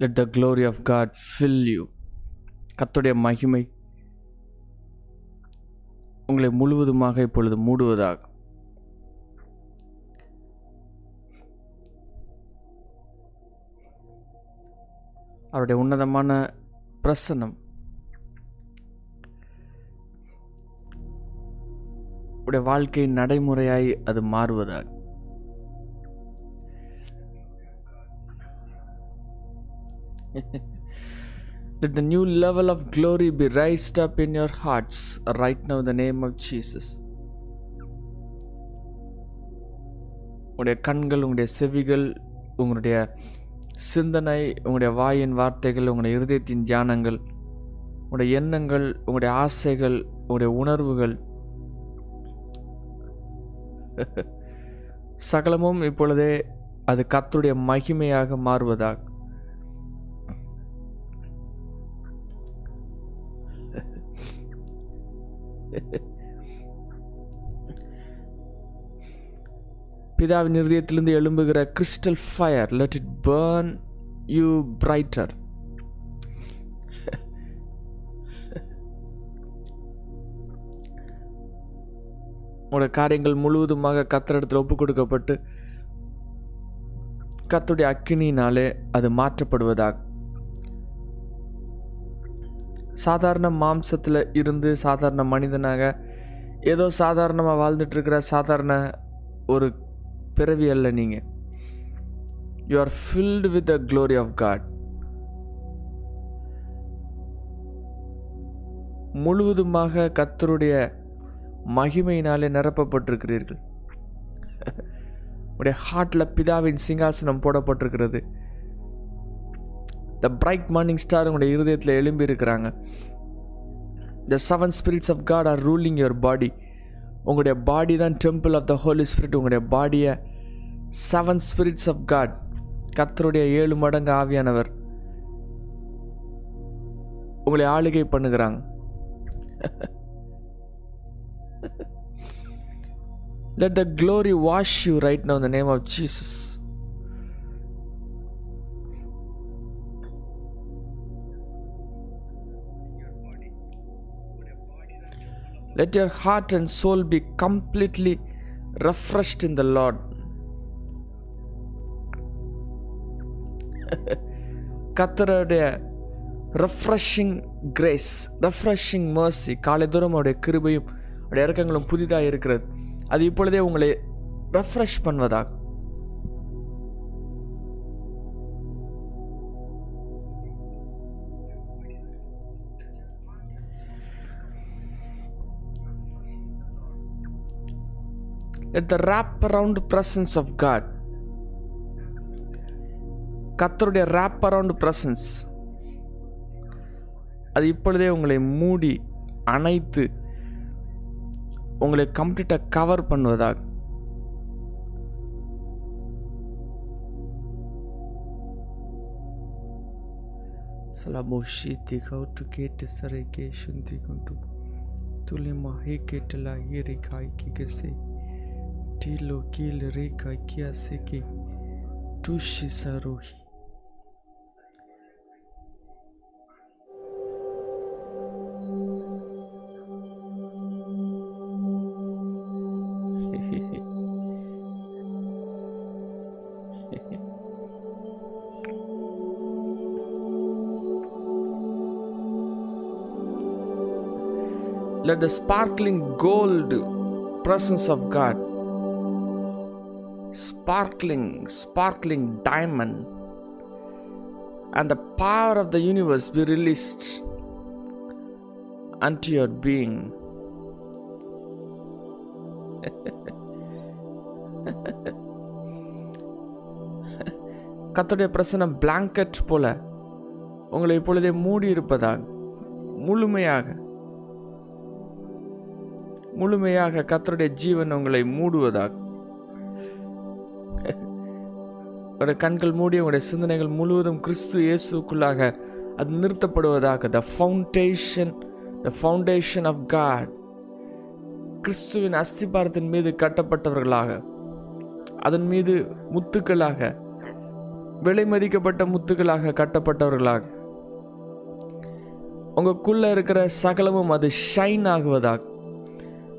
Let the glory of God fill you கத்துடைய மகிமை உங்களை முழுவதுமாக இப்பொழுது மூடுவதாக. அவருடைய உன்னதமான பிரசன்னம். உடைய வாழ்க்கை நடைமுறையாய் அது மாறுவதாக. Let the new level of glory be raised up in your hearts right now in the name of Jesus. உங்களுடைய கண்கள் உங்களுடைய செவிகள் உங்களுடைய சிந்தனை உங்களுடைய வாயின் வார்த்தைகள் உங்களுடைய இருதயத்தின் தியானங்கள் உங்களுடைய எண்ணங்கள் உங்களுடைய ஆசைகள் உங்களுடைய உணர்வுகள் சகலமும் இப்பொழுதே அது கத்துடைய மகிமையாக மாறுவதாக பிதாவின் இருதயத்திலிருந்து எழும்புகிற crystal fire let it burn you brighter உங்களோட காரியங்கள் முழுவதுமாக கத்தரிடத்தில் ஒப்பு கொடுக்கப்பட்டு கத்துடைய அக்கினியினாலே அது மாற்றப்படுவதாக சாதாரண மாம்சத்தில் இருந்து சாதாரண மனிதனாக ஏதோ சாதாரணமாக வாழ்ந்துட்டுருக்கிற சாதாரண ஒரு பிறவி அல்ல நீங்கள் you are filled with the glory of God முழுவதுமாக கத்தருடைய மகிமையினாலே நிரப்பப்பட்டிருக்கிறீர்கள். உடைய ஹார்ட்டில் பிதாவின் சிங்காசனம் போடப்பட்டிருக்கிறது. த பிரைட் மார்னிங் ஸ்டார் உங்களுடைய இருதயத்தில் எழும்பி இருக்கிறாங்க the seven spirits of God are ruling your body உங்களுடைய பாடி தான் temple of the Holy Spirit உங்களுடைய பாடியை செவன் ஸ்பிரிட்ஸ் ஆஃப் காட் கத்தருடைய ஏழு மடங்கு ஆவியானவர் உங்களை ஆளுகை பண்ணுகிறாங்க. Let the glory wash you right now the name of Jesus Let your heart and soul be completely refreshed in the Lord. கத்தருடைய refreshing grace refreshing mercy காலை தூரம் அவருடைய கிருபையும் அவருடைய இறக்கங்களும் புதிதாக இருக்கிறது. அது இப்பொழுதே உங்களை ரெஃப்ரெஷ் பண்ணுவதாக. At the wraparound presence of God கத்தருடைய ரேப் அரவுண்ட் ப்ரசன்ஸ் அது இப்பொழுதே உங்களை மூடி அணைத்து உங்களை கம்ப்ளீட்டாக கவர் பண்ணுவதாக சலபோஷி திகவுட்டு கேட்டு சரை கே சுந்தி கொண்டு துளி மகை கேட்டலா ஈரை காய்க்கு கசை tilo kile reka kiasiki tushi saruhi Let the sparkling gold presence of God, sparkling, sparkling diamond, and the power of the universe be released unto your being. கத்துடைய பிரசனம் பிளாங்கெட் போல உங்களை இப்பொழுதே மூடி இருப்பதாக முழுமையாக முழுமையாக கத்தருடைய ஜீவன் உங்களை மூடுவதாக உங்களுடைய கண்கள் மூடி உங்களுடைய சிந்தனைகள் முழுவதும் கிறிஸ்து இயேசுக்குள்ளாக அது நிறுத்தப்படுவதாக. The foundation the foundation of God கிறிஸ்துவின் அஸ்திபாரத்தின் மீது கட்டப்பட்டவர்களாக அதன் மீது முத்துக்களாக விலை மதிக்கப்பட்ட முத்துகளாக கட்டப்பட்டவர்களாக. உங்களுக்குள்ள இருக்கிற சகலமும் அது shine ஆகுவதாக.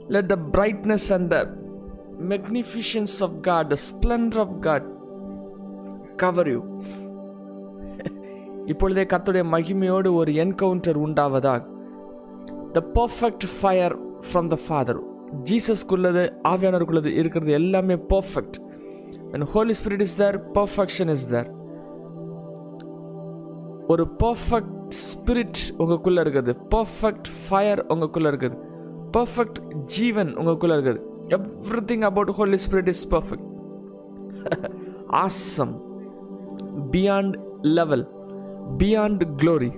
Let the brightness and the magnifications of God the splendour of God cover you இப்பொழுதே கத்துடைய மகிமையோடு ஒரு என்கவுண்டர் உண்டாவதாக the perfect fire from the Father ஜீசஸ்க்குள்ளது ஆவியானருக்குள்ளது இருக்கிறது எல்லாமே perfect and Holy Spirit is there perfection is there ஒரு perfect spirit உங்களுக்குள்ளே இருக்குது. பர்ஃபெக்ட் ஃபயர் உங்களுக்குள்ளே இருக்குது. பர்ஃபெக்ட் ஜீவன் உங்களுக்குள்ளே இருக்குது. Everything about Holy Spirit is perfect awesome beyond level beyond glory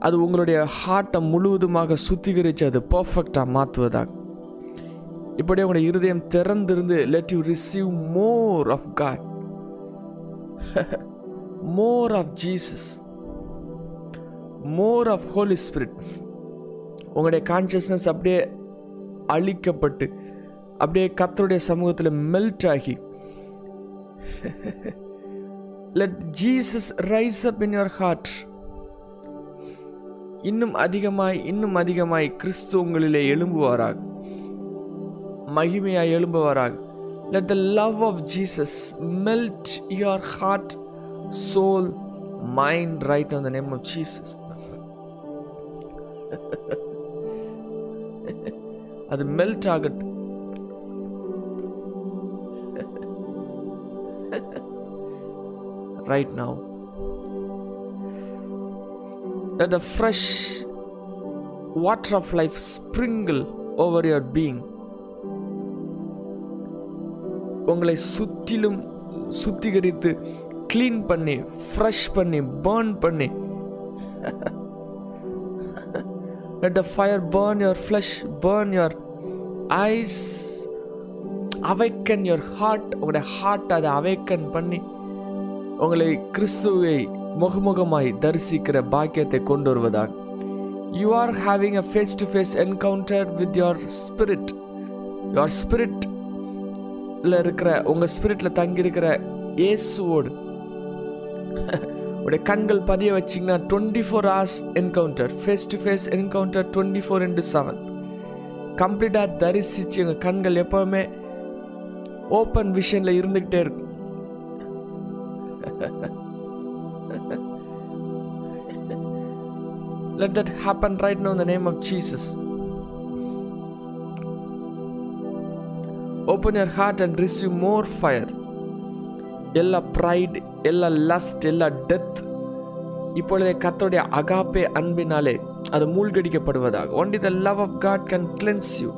அது உங்களுடைய ஹார்ட்டை முழுவதுமாக சுத்திகரித்து அது பர்ஃபெக்டாக மாற்றுவதாக இப்படி உங்களுடைய இருதயம் திறந்திருந்து let you receive more of God more of Jesus more of Holy Spirit உங்களுடைய கான்சியஸ்னஸ் அப்படியே அழிக்கப்பட்டு அப்படியே கத்தருடைய சமூகத்தில் மெல்ட் ஆகி. Let Jesus rise up in your heart இன்னும் அதிகமாய் இன்னும் அதிகமாய் கிறிஸ்து உங்களிலே எழும்புவாராக. மகிமையாய் எழும்புவாராக. Let the love of Jesus melt your heart soul mind right on the name of Jesus அது மெல்ட் ஆகட்டும் right now. Let the fresh water of life sprinkle over your being. உங்களை சுற்றிலும் சுத்திகரித்து க்ளீன் பண்ணி ஃப்ரெஷ் பண்ணி burn பண்ணி let the fire burn your flesh burn your eyes awaken your heart உங்களுடைய heart அதை அவைக்கன் பண்ணி உங்களை கிறிஸ்துவை முகமுகமாய் தரிசிக்கிற பாக்கியத்தை கொண்டு வருவதாக you are having a face to face encounter with your spirit your ஸ்பிரிட்ல இருக்கிற உங்கள் ஸ்பிரிட்ல தங்கியிருக்கிற இயேசுவோடு. உடைய கண்கள் பதிய வச்சிங்கன்னா twenty four hours encounter face to face encounter twenty four into seven கம்ப்ளீட்டாக தரிசிச்சு எங்கள் கண்கள் எப்போவுமே ஓப்பன் விஷனில் இருந்துக்கிட்டே இருக்கும். Let that happen right now the name of Jesus open Open heart and receive more fire எல்லா ப்ரைட் எல்லா லஸ்ட் எல்லா டெத் இப்பொழுதே கத்தோடைய அகாப்பே அன்பினாலே அது மூழ்கடிக்கப்படுவதாக. Only the love of God can cleanse you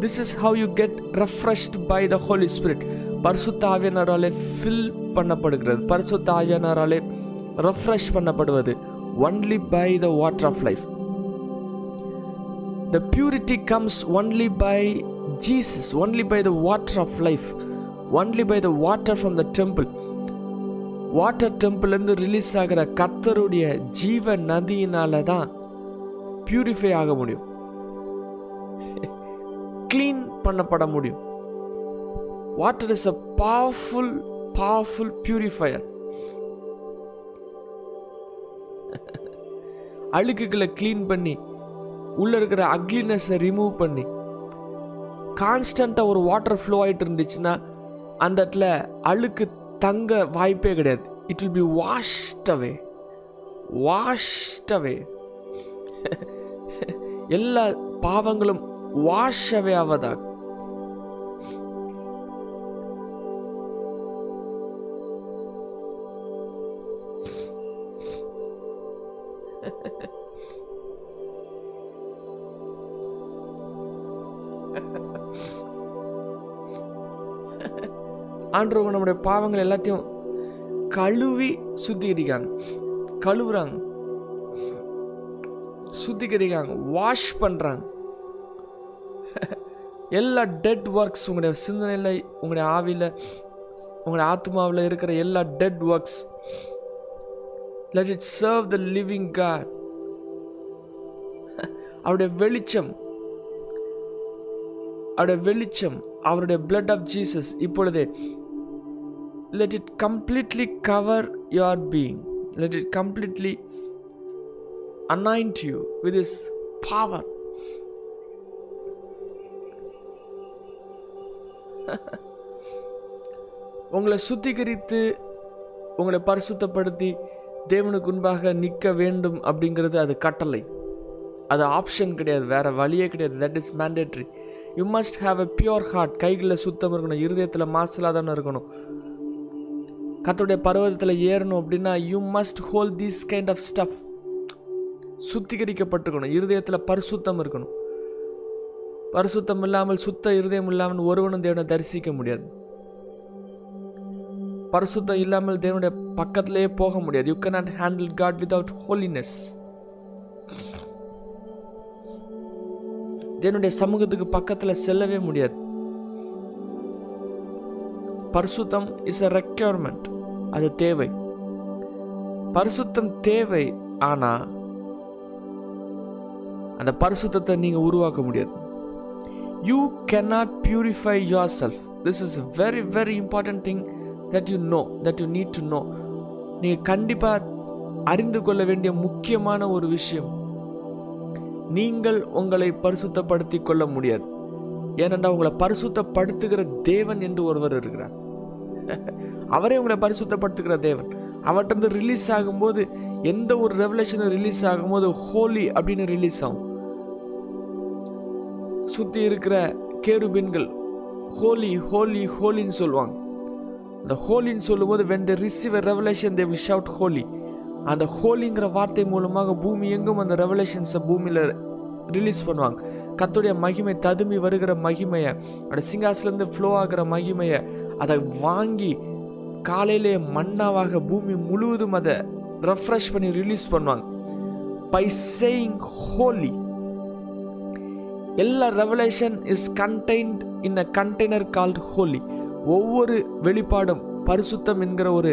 this is how you get refreshed by the Holy Spirit பரிசுத்த ஆவியனராலே fill பண்ணப்படுகிறது. பரிசுத்தாவியனராலே refresh பண்ணப்படுவது. Only by the water of life the purity comes only by Jesus only by the water of life only by the water from the temple water டெம்பிள்லேருந்து release ஆகிற கத்தருடைய ஜீவ நதியினால தான் purify ஆக முடியும். க்ளீன் பண்ணப்பட முடியும். Water is a powerful powerful purifier அழுக்குகளை clean பண்ணி உள்ள இருக்கிற அக்லினஸை ரிமூவ் பண்ணி கான்ஸ்டண்ட்டாக ஒரு வாட்டர் ஃப்ளோ ஆகிட்டு இருந்துச்சுன்னா அந்த இடத்துல அழுக்கு தங்க வாய்ப்பே கிடையாது. It will be washed away washed away எல்லா பாவங்களும் வாஷ் அவே ஆவதாக ஆண்டவங்க நம்முடைய பாவங்கள் எல்லாத்தையும் கழுவி சுத்திகரிக்காங்க கழுவுறாங்க. சுத்திகரிக்காங்க வாஷ் பண்றாங்க. எல்லா டெட் ஒர்க்ஸ் உங்களுடைய சிந்தனையில் உங்களுடைய ஆவியில் உங்களுடைய ஆத்மாவில் இருக்கிற எல்லா dead works let it serve the living God அவருடைய வெளிச்சம் அவருடைய வெளிச்சம் அவருடைய பிளட் ஆஃப் ஜீசஸ் இப்பொழுதே let it completely cover your being let it completely anoint you with is power உங்களை சுத்திகரித்து உங்களை பரிசுத்தப்படுத்தி தேவனுக்கு முன்பாக நிற்க வேண்டும் அப்படிங்கிறது அது கட்டளை. அது ஆப்ஷன் கிடையாது வேற வழியே கிடையாது. That is mandatory you must have a pure heart கைகளில் சுத்தம் இருக்கணும். இருதயத்தில் மாசலாதானே இருக்கணும். கத்தோடைய பருவத்தில் ஏறணும் அப்படின்னா you must whole these kind of stuff சுத்திகரிக்கப்பட்டிருக்கணும். இருதயத்தில் பரிசுத்தம் இருக்கணும். பரிசுத்தம் இல்லாமல் சுத்த இருதயம் இல்லாமல் ஒருவனும் தேவனை தரிசிக்க முடியாது. பரிசுத்தம் இல்லாமல் தேவனுடைய பக்கத்திலேயே போக முடியாது. You cannot handle God without holiness தேவனுடைய சமூகத்துக்கு பக்கத்தில் செல்லவே முடியாது. பரிசுத்தம் இஸ் அ ரெக்யர்மெண்ட் அது தேவை. பரிசுத்தம் தேவை ஆனால் அந்த பரிசுத்தத்தை நீங்கள் உருவாக்க முடியாது. You cannot purify yourself this is very very important thing that you know that you need to know நீங்கள் கண்டிப்பாக அறிந்து கொள்ள வேண்டிய முக்கியமான ஒரு விஷயம். நீங்கள் உங்களை பரிசுத்தப்படுத்தி கொள்ள முடியாது. ஏனென்றால் உங்களை பரிசுத்தப்படுத்துகிற தேவன் என்று ஒருவர் இருக்கிறார். அவரே உங்களை பரிசுத்தப்படுத்துகிற தேவன். அவற்றிருந்து ரிலீஸ் ஆகும்போது எந்த ஒரு ரெவலேஷனும் ரிலீஸ் ஆகும்போது ஹோலி அப்படின்னு ரிலீஸ் ஆகும். சுற்றி இருக்கிற கேருபின்கள் ஹோலி ஹோலி ஹோலின்னு சொல்லுவாங்க. அந்த ஹோலின்னு சொல்லும்போது when the receive revelation they will shout holy அந்த ஹோலிங்கிற வார்த்தை மூலமாக பூமி எங்கும் அந்த ரெவலேஷன்ஸை பூமியில் ரிலீஸ் பண்ணுவாங்க. கத்துடைய மகிமை ததும்பி வருகிற மகிமையை அந்த சிங்காஸ்லேருந்து ஃப்ளோ ஆகிற மகிமையை அதை வாங்கி காலையிலே மண்ணாவாக பூமி முழுவதும் அதை ரெஃப்ரெஷ் பண்ணி ரிலீஸ் பண்ணுவாங்க. பை சேயிங் ஹோலி எல்லா revelation is contained in a container called holy ஒவ்வொரு வெளிப்பாடும் பரிசுத்தம் என்கிற ஒரு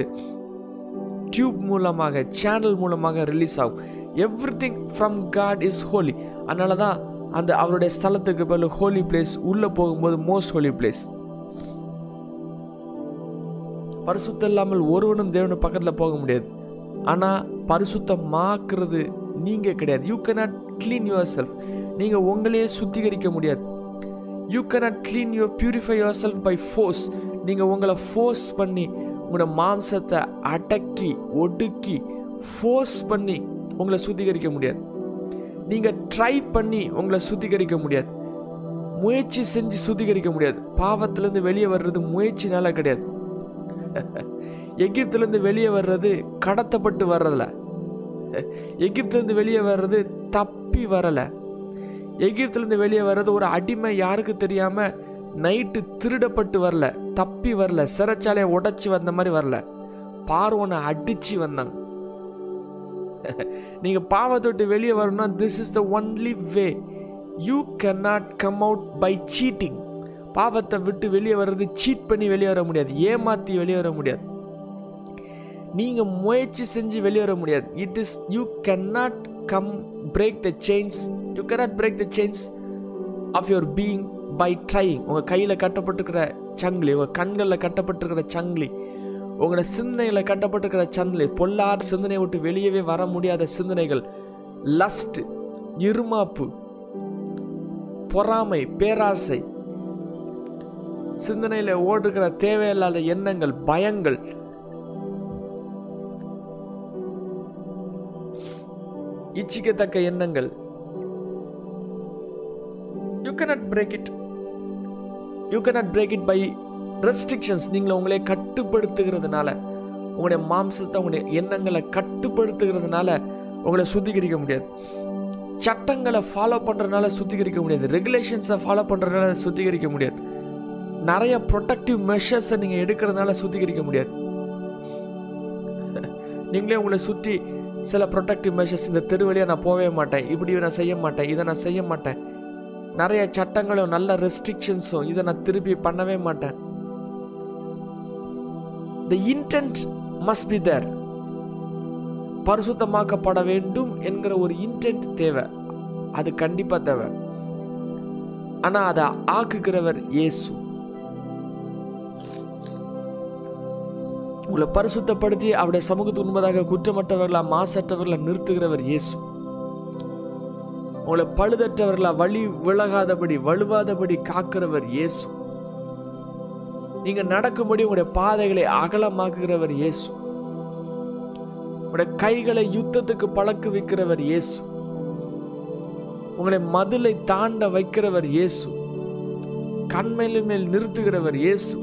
டியூப் மூலமாக சேனல் மூலமாக ரிலீஸ் ஆகும். Everything from God is holy அதனால தான் அந்த அவருடைய ஸ்தலத்துக்கு பதில் ஹோலி பிளேஸ் உள்ளே போகும்போது மோஸ்ட் ஹோலி பிளேஸ் பரிசுத்தம் இல்லாமல் ஒருவனும் தேவனு பக்கத்தில் போக முடியாது. ஆனால் பரிசுத்தமாக்குறது நீங்கள் கிடையாது. You cannot clean yourself நீங்கள் உங்களையே சுத்திகரிக்க முடியாது. You cannot clean your purify yourself by force நீங்கள் உங்களை ஃபோர்ஸ் பண்ணி உங்களோட மாம்சத்தை அடக்கி ஒடுக்கி ஃபோர்ஸ் பண்ணி உங்களை சுத்திகரிக்க முடியாது. நீங்கள் ட்ரை பண்ணி உங்களை சுத்திகரிக்க முடியாது. முயற்சி செஞ்சு சுத்திகரிக்க முடியாது. பாவத்திலேருந்து வெளியே வர்றது முயற்சினால கிடையாது. எகிப்துலேருந்து வெளியே வர்றது கடத்தப்பட்டு வர்றதில்ல. எகிப்துலேருந்து வெளியே வர்றது தப்பி வரலை. எகிப்துலேருந்து வெளியே வர்றது ஒரு அடிமை யாருக்கு தெரியாமல் நைட்டு திருடப்பட்டு வரல தப்பி வரல சிறைச்சாலையை உடச்சி வந்த மாதிரி வரல. பார்வனை அடித்து வந்தாங்க. நீங்கள் பாவத்தை விட்டு வெளியே வரணும்னா this is the only way you can not come out by cheating பாவத்தை விட்டு வெளியே வர்றது சீட் பண்ணி வெளியே வர முடியாது ஏமாற்றி வெளியே வர முடியாது. நீங்கள் முயற்சி செஞ்சு வெளியே வர முடியாது. It is you can not come break the chains you cannot break the chains of your being by trying உங்கள் கையில் கட்டப்பட்டிருக்கிற சங்கிலி உங்கள் கண்களில் கட்டப்பட்டிருக்கிற சங்கிலி உங்களோட சிந்தனையில் கட்டப்பட்டிருக்கிற சங்கிலி பொல்லார் சிந்தனையை விட்டு வெளியவே வர முடியாத சிந்தனைகள் லஸ்ட் இருமாப்பு பொறாமை பேராசை சிந்தனையில் ஓடுகிற தேவையில்லாத எண்ணங்கள் பயங்கள் இச்சிக்கத்தக்க எண்ணங்கள். You cannot break it you cannot break it by restrictions நீங்களை உங்களே கட்டுப்படுத்துகிறதுனால உங்களுடைய மாம்சத்தை உங்களுடைய எண்ணங்களை கட்டுப்படுத்துகிறதுனால உங்களை சுத்திகரிக்க முடியாது. சட்டங்களை ஃபாலோ பண்ணுறதுனால சுத்திகரிக்க முடியாது. ரெகுலேஷன்ஸை ஃபாலோ பண்ணுறதுனால சுத்திகரிக்க முடியாது. நிறைய ப்ரொடக்டிவ் மெஷர்ஸை நீங்கள் எடுக்கிறதுனால சுத்திகரிக்க முடியாது. நீங்களே உங்களை சுற்றி சில ப்ரொடக்டிவ் மெஷர்ஸ் இந்த தெரு வழியாக நான் போகவே மாட்டேன். இப்படி நான் செய்ய மாட்டேன். இதை நான் செய்ய மாட்டேன். நிறைய சட்டங்களும் நல்ல ரெஸ்ட்ரிக்ஷன்ஸும் இதை நான் திருப்பி பண்ணவே மாட்டேன். The intent must be there பரிசுத்தமாக்கப்பட வேண்டும் என்கிற ஒரு இன்டென்ட் தேவை. அது கண்டிப்பாக தேவை. ஆனால் அதை ஆக்குகிறவர் இயேசு. உங்களை பரிசுத்தப்படுத்தி அவருடைய சமூகத்துக்கு உண்பதாக குற்றமற்றவர்களா மாசற்றவர்களா நிறுத்துகிறவர் இயேசு. உங்களை பழுதற்றவர்களா வழி விலகாதபடி வலுவாதபடி காக்கிறவர் இயேசு. நீங்க நடக்கும்படி உங்களுடைய பாதைகளை அகலமாக்குகிறவர் இயேசு. உங்களுடைய கைகளை யுத்தத்துக்கு பழக்க வைக்கிறவர் இயேசு. உங்களை மதிலை தாண்ட வைக்கிறவர் இயேசு. கண்மையில மேல் நிறுத்துகிறவர் இயேசு.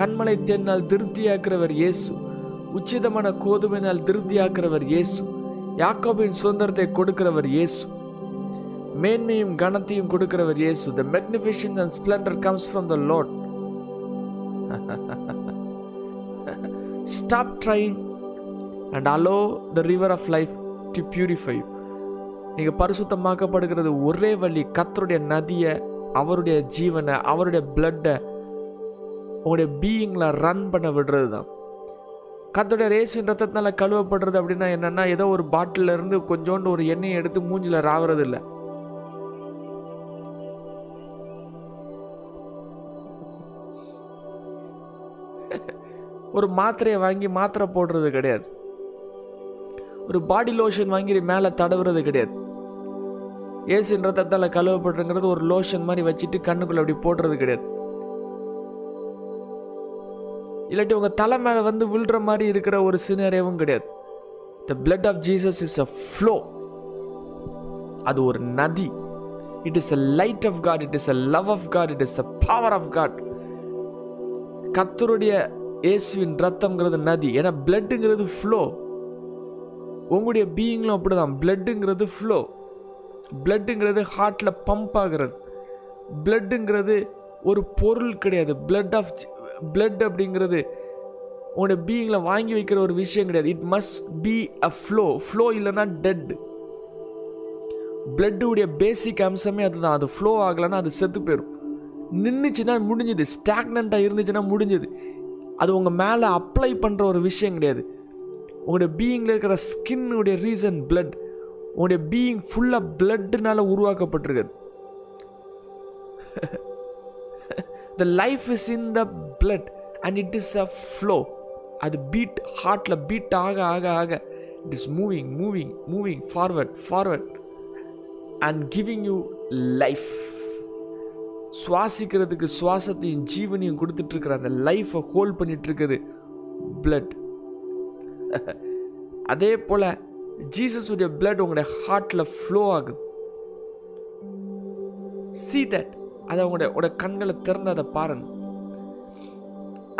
கண்மலை தென்னால் திருப்தியாக்குறவர் இயேசு. உச்சிதமான கோதுமையினால் திருப்தியாக்குறவர் இயேசு. யாக்கோபின் சுதந்திரத்தை கொடுக்கிறவர் இயேசு. மேன்மையும் கனத்தையும் கொடுக்கிறவர் இயேசு. The magnification and splendour comes from the Lord stop trying and allow the river of life to purify நீங்கள் பரிசுத்தமாக்கப்படுகிறது ஒரே வழி கத்தருடைய நதியை அவருடைய ஜீவனை அவருடைய பிளட்டை உங்களுடைய பீயிங்கில் ரன் பண்ண விடுறது தான் கத்தோடைய ரேசின் ரத்தத்தினால கழுவப்படுறது அப்படின்னா என்னன்னா ஏதோ ஒரு பாட்டில இருந்து கொஞ்சோண்டு ஒரு எண்ணெயை எடுத்து மூஞ்சில் ராவுறது இல்லை ஒரு மாத்திரையை வாங்கி மாத்திரை போடுறது கிடையாது. ஒரு பாடி லோஷன் வாங்கி மேலே தடவுறது கிடையாது. ஏசுன்ற தத்தால் கழுவப்படுறங்கிறது ஒரு லோஷன் மாதிரி வச்சுட்டு கண்ணுக்குள்ளே அப்படி போடுறது கிடையாது. இல்லாட்டி உங்கள் தலை மேலே வந்து விழுற மாதிரி இருக்கிற ஒரு சினரேவும் கிடையாது. The blood of Jesus is a flow அது ஒரு நதி. It is a light of God it is a love of God it is a power of God கத்தருடைய இயேசுவின் ரத்தம்ங்கிறது நதி. ஏன்னா பிளட்டுங்கிறது ஃப்ளோ உங்களுடைய பீயிங்லும் அப்படிதான். பிளட்டுங்கிறது ஃப்ளோ பிளட்டுங்கிறது ஹார்ட்டில் பம்ப் ஆகிறது. பிளட்டுங்கிறது ஒரு பொருள் கிடையாது. பிளட் ஆஃப் பிளட் அப்படிங்கிறது உங்களுடைய பீயிங்கில் வாங்கி வைக்கிற ஒரு விஷயம் கிடையாது. It must be a flow flow இல்லைன்னா டெட் பிளட்டுடைய பேசிக் அம்சமே அதுதான். அது ஃப்ளோ ஆகலைன்னா அது செத்து போயிடும் நின்றுச்சுன்னா முடிஞ்சுது. ஸ்டாக்னண்ட்டாக இருந்துச்சுன்னா முடிஞ்சுது. அது உங்கள் மேலே அப்ளை பண்ணுற ஒரு விஷயம் கிடையாது. உங்களுடைய பீயிங்கில் இருக்கிற ஸ்கின்னுடைய ரீசன் பிளட் உங்களுடைய பீயிங் ஃபுல்லாக பிளட்டுனால உருவாக்கப்பட்டிருக்குது the life is in the blood and it is a flow அது பீட் ஹார்ட்டில் பீட் ஆக ஆக ஆக. It is moving moving moving forward forward and giving you life சுவாசிக்கிறதுக்கு சுவாசத்தையும் ஜீவனையும் கொடுத்துட்டு இருக்கிற அந்த லைஃப்பை ஹோல்ட் பண்ணிட்டு இருக்குது பிளட் அதே போல ஜீசஸ் உடைய பிளட் உங்களுடைய ஹார்ட்ல ஃப்ளோ ஆகுது. சி தட் அதை உங்களுடைய உடைய கண்களை திறந்து அதை பாருங்க.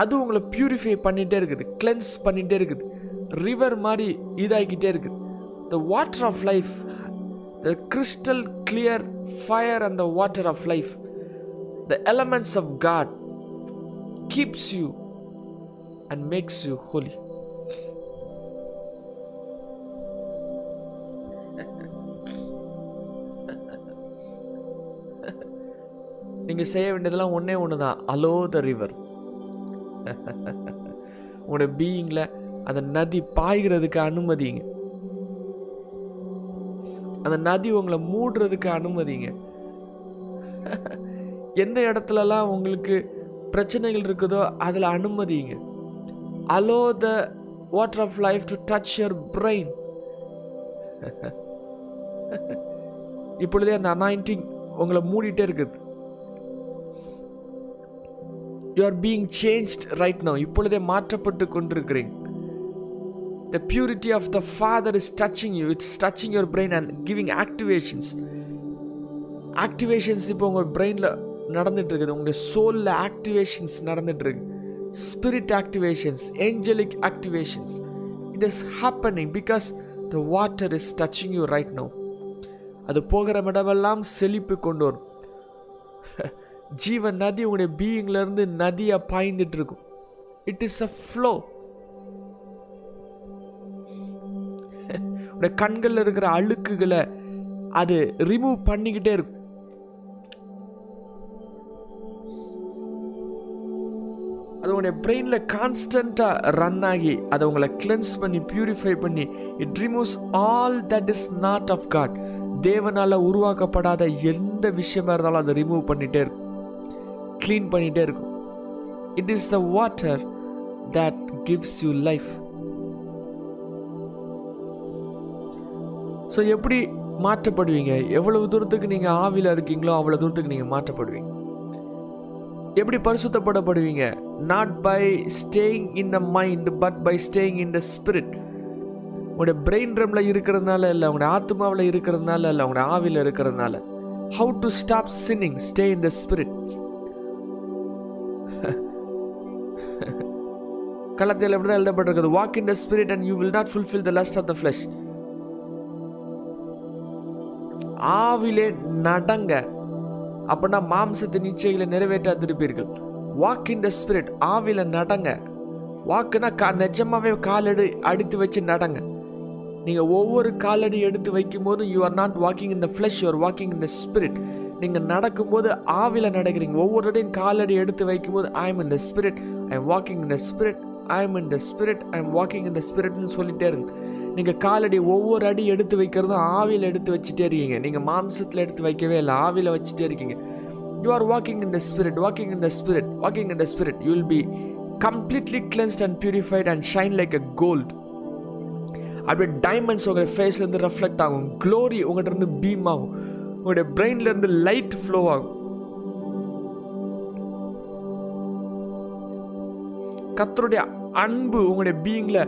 அது உங்களை பியூரிஃபை பண்ணிகிட்டே இருக்குது கிளென்ஸ் பண்ணிகிட்டே இருக்குது ரிவர் மாதிரி இதாகிக்கிட்டே இருக்குது. The water of life the crystal clear fire and the water of life the elements of God keeps you and makes you holy. நீங்கள் செய்ய வேண்டியதெல்லாம் ஒன்றே ஒன்று தான் அலோ த ரிவர் உங்களோட பீயிங்கில் அந்த நதி பாய்கிறதுக்கு அனுமதிங்க. அந்த நதி உங்களை மூடுறதுக்கு அனுமதிங்க. எந்த இடத்துலலாம் உங்களுக்கு பிரச்சனைகள் இருக்குதோ அதில் அனுமதிங்க. Allow the water of life to touch your brain இப்பொழுதே அந்த அனாயிண்டிங் உங்களை மூடிட்டே இருக்குது. You are being change right now இப்பொழுதே மாற்றப்பட்டு கொண்டிருக்கிறீங்க the purity of the Father is touching you it's touching your brain and giving activations activations இப்போ உங்கள் பிரெயினில் நடந்துட்டு இருக்குது உங்களுடைய சோலில் ஆக்டிவேஷன்ஸ் நடந்துட்டு இருக்கு spirit activations angelic activations it is happening because the water is touching you right now அது போகிற இடமெல்லாம் செழிப்பு கொண்டு வரும் ஜீவன் நதி உங்களுடைய பீயிங்லேருந்து நதியாக பாய்ந்துட்டு இருக்கும் இட் இஸ் அ ஃப்ளோ உடைய கண்களில் இருக்கிற அழுக்குகளை அது ரிமூவ் பண்ணிக்கிட்டே இருக்கும். உங்களுடைய பிரெயினில் கான்ஸ்டண்ட்டாக ரன் ஆகி அதை உங்களை கிளென்ஸ் பண்ணி பியூரிஃபை பண்ணி it removes all that is not of God தேவனால் உருவாக்கப்படாத எந்த விஷயமா இருந்தாலும் அதை ரிமூவ் பண்ணிகிட்டே இருக்கும். க்ளீன் பண்ணிகிட்டே இருக்கும். It is the water that gives you life so எப்படி மாற்றப்படுவீங்க? எவ்வளவு தூரத்துக்கு நீங்கள் ஆவியில் இருக்கீங்களோ அவ்வளோ தூரத்துக்கு நீங்கள் மாற்றப்படுவீங்க. எப்படி பரிசுத்தப்படப்படுவீங்க? Not by staying in the mind but by staying in the spirit உங்களுடைய பிரெயின் ரம்ல இருக்கிறதுனால இல்லை உங்களுடைய ஆத்மாவில் இருக்கிறதுனால இல்லை உங்களுடைய ஆவியில் இருக்கிறதுனால. How to stop sinning stay in the spirit களத்தில் எப்படி தான் எழுதப்பட்டிருக்குது walk in the spirit and you will not fulfil the lust of the flesh ஆவிலே நடங்க. அப்படின்னா மாம்சத்தின் நிச்சயங்களை நிறைவேற்றாதிருப்பீர்கள் வாக் இன் த ஸ்பிரிட் ஆவில நடங்க. வாக்குனா கா நிஜமாவே காலடி அடித்து வச்சு நடங்க. நீங்கள் ஒவ்வொரு காலடி எடுத்து வைக்கும் போதும் you are not walking in the flesh you are walking in the spirit நீங்கள் நடக்கும்போது ஆவில நடக்கிறீங்க. ஒவ்வொரு இடையும் காலடி எடுத்து வைக்கும்போது I am in the spirit I am walking in the spirit I am in the spirit I am walking in the ஸ்பிரிட்னு சொல்லிட்டே இருங்க. நீங்கள் காலடி ஒவ்வொரு அடி எடுத்து வைக்கிறதும் ஆவியில் எடுத்து வச்சுட்டே இருக்கீங்க. நீங்கள் மாம்சத்தில் எடுத்து வைக்கவே இல்லை ஆவியில் வச்சுட்டே இருக்கீங்க. You are walking in the spirit walking in the spirit walking in the spirit you will be completely cleansed and purified and shine like a gold அப்படியே டைமண்ட்ஸ் உங்கள் ஃபேஸ்லேருந்து ரெஃப்ளெக்ட் ஆகும். க்ளோரி உங்கள்கிட்ட இருந்து பீம் ஆகும். உங்களுடைய பிரெயின்லேருந்து லைட் ஃப்ளோ ஆகும். கத்தருடைய அன்பு உங்களுடைய பீயிங்கில்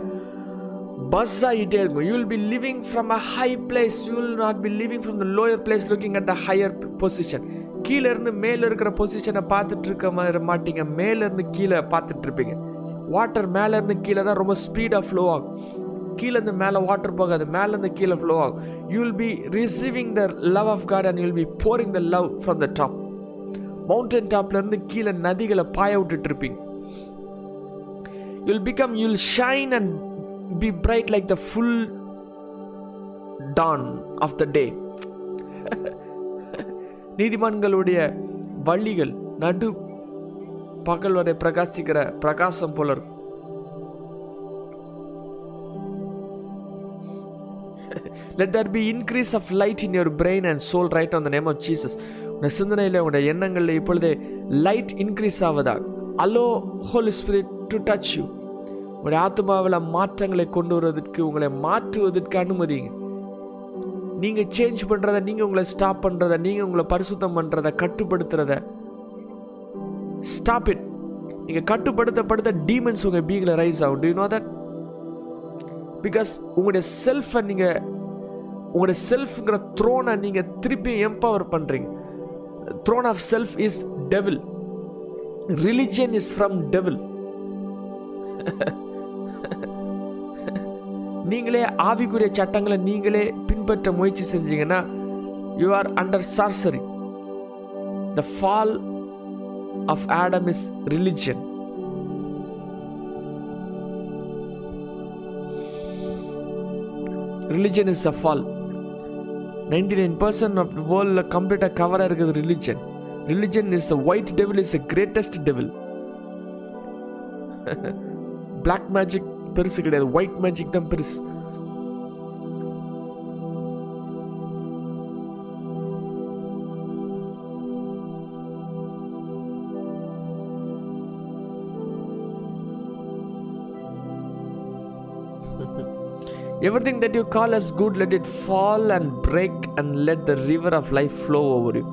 பஸ் ஆகிட்டே இருக்கும் you will be living from a high place you will not be living from the lower place looking at the higher position கீழே இருந்து மேலே இருக்கிற பொசிஷனை பார்த்துட்டு இருக்க மாதிரி மாட்டீங்க. மேலேருந்து கீழே பார்த்துட்டு இருப்பீங்க. வாட்டர் மேலேருந்து கீழே தான் ரொம்ப ஸ்பீடாக ஃப்ளோ ஆகும். கீழேருந்து மேலே வாட்டர் போகாது மேலேருந்து கீழே ஃப்ளோ ஆகும். You will be receiving the love of God and you will be pouring the love from the top mountain டாப்லேருந்து கீழே நதிகளை பாய விட்டுட்டு இருப்பீங்க. You'll become you'll shine and be bright like the full dawn of the day நீதிமான்களுடைய வழிகள் நடு பகல் வரை பிரகாசிக்கிற பிரகாசம் போல இருக்கும் let there be increase of light in your brain and soul right on the name of Jesus உங்கள் சிந்தனையில் உங்களுடைய எண்ணங்களில் இப்பொழுதே light increase ஆவதா allow Holy Spirit to touch you உங்களுடைய ஆத்மாவில் மாற்றங்களை கொண்டு வருவதற்கு உங்களை மாற்றுவதற்கு அனுமதிங்க நீங்கள் சேஞ்ச் பண்ணுறத நீங்கள் உங்களை ஸ்டாப் பண்ணுறத நீங்கள் உங்களை பரிசுத்தம் பண்ணுறத கட்டுப்படுத்துறத. ஸ்டாப் இட் நீங்கள் கட்டுப்படுத்தப்படுத்த டீமன்ஸ் உங்கள் பீங்கில் ரைஸ் ஆகும். Do you know that because உங்களுடைய செல்ஃபை நீங்கள் உங்களுடைய செல்ஃப்ங்கிற த்ரோனை நீங்கள் திருப்பி எம்பவர் பண்ணுறீங்க throne of self is devil religion is from devil நீங்களே ஆவிக்குரிய சட்டங்களை நீங்களே பின்பற்ற முயற்சி செஞ்சீங்கன்னா you are under sorcery the fall of Adam is religion religion is a fall ninety nine percent of வேர்ல்டில் கம்ப்ளீட்டாக கவராக இருக்குது religion religion is a white devil is a greatest devil black magic பெருசு கிடையாது ஒயிட் மேஜிக் தான் பெருசு Everything that you call as good, let it fall and break and let the river of life flow over you.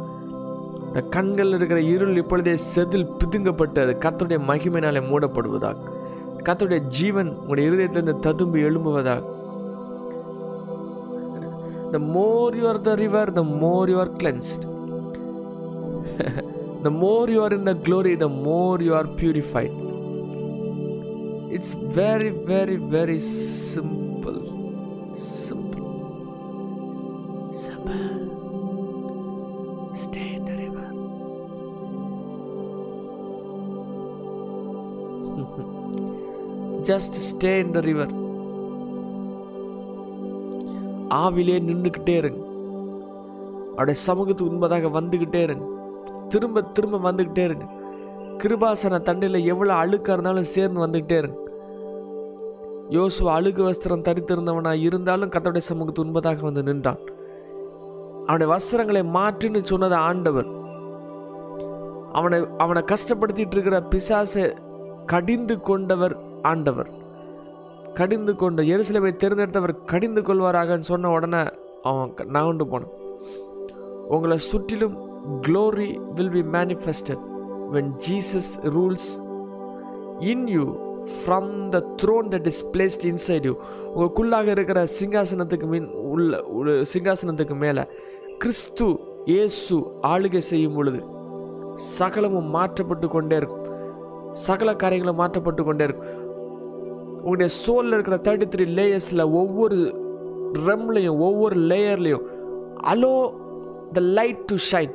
இந்த கண்கள் இருக்கிற இருள் இப்பொழுதே செதில் பிதுங்கப்பட்டு அது கத்துடைய மகிமையினாலே மூடப்படுவதாக கத்துடைய ஜீவன் உங்களுடைய இருதயத்திலிருந்து ததும்பி எழும்புவதாக the more you the river the more you are cleansed the more you in the glory the more you purified it's very very very simple simple simple just stay in the river ஆவிலே நின்றுக்கிட்டே இருங்க. அவருடைய சமூகத்துக்கு உண்மதாக வந்துக்கிட்டே இருங்க. திரும்ப திரும்ப வந்துக்கிட்டே இருங்க. கிருபாசன தண்டையில் எவ்வளோ அழுக்காக இருந்தாலும் சேர்ந்து வந்துக்கிட்டே இருங்க. யோசுவா அழுக்கு வஸ்திரம் தரித்திருந்தவனாக இருந்தாலும் கத்தோடைய சமூகத்து உண்பதாக வந்து நின்றான். அவனுடைய வஸ்திரங்களை மாற்றுன்னு சொன்னது ஆண்டவர். அவனை அவனை கஷ்டப்படுத்திட்டு இருக்கிற பிசாசை கடிந்து கொண்டவர் ஆண்டவர். கடிந்து கொண்டு எருசலேமை தேர்ந்தெடுத்தவர் கடிந்து கொள்வாராகன்னு சொன்ன உடனே அவன் நகண்டு போனான். உங்களை சுற்றிலும் glory will be manifested when Jesus rules in you from the throne that is placed inside you உங்களுக்குள்ளாக இருக்கிற சிங்காசனத்துக்கு மின் உள்ள சிங்காசனத்துக்கு மேலே கிறிஸ்து இயேசு ஆளுகை செய்யும் பொழுது சகலமும் மாற்றப்பட்டு கொண்டே இருக்கும். சகல காரியங்களும் மாற்றப்பட்டு கொண்டே இருக்கும். உங்களுடைய சோலில் இருக்கிற தேர்ட்டி த்ரீ லேயர்ஸில் ஒவ்வொரு ரெம்லையும் ஒவ்வொரு லேயர்லையும் allow the light to shine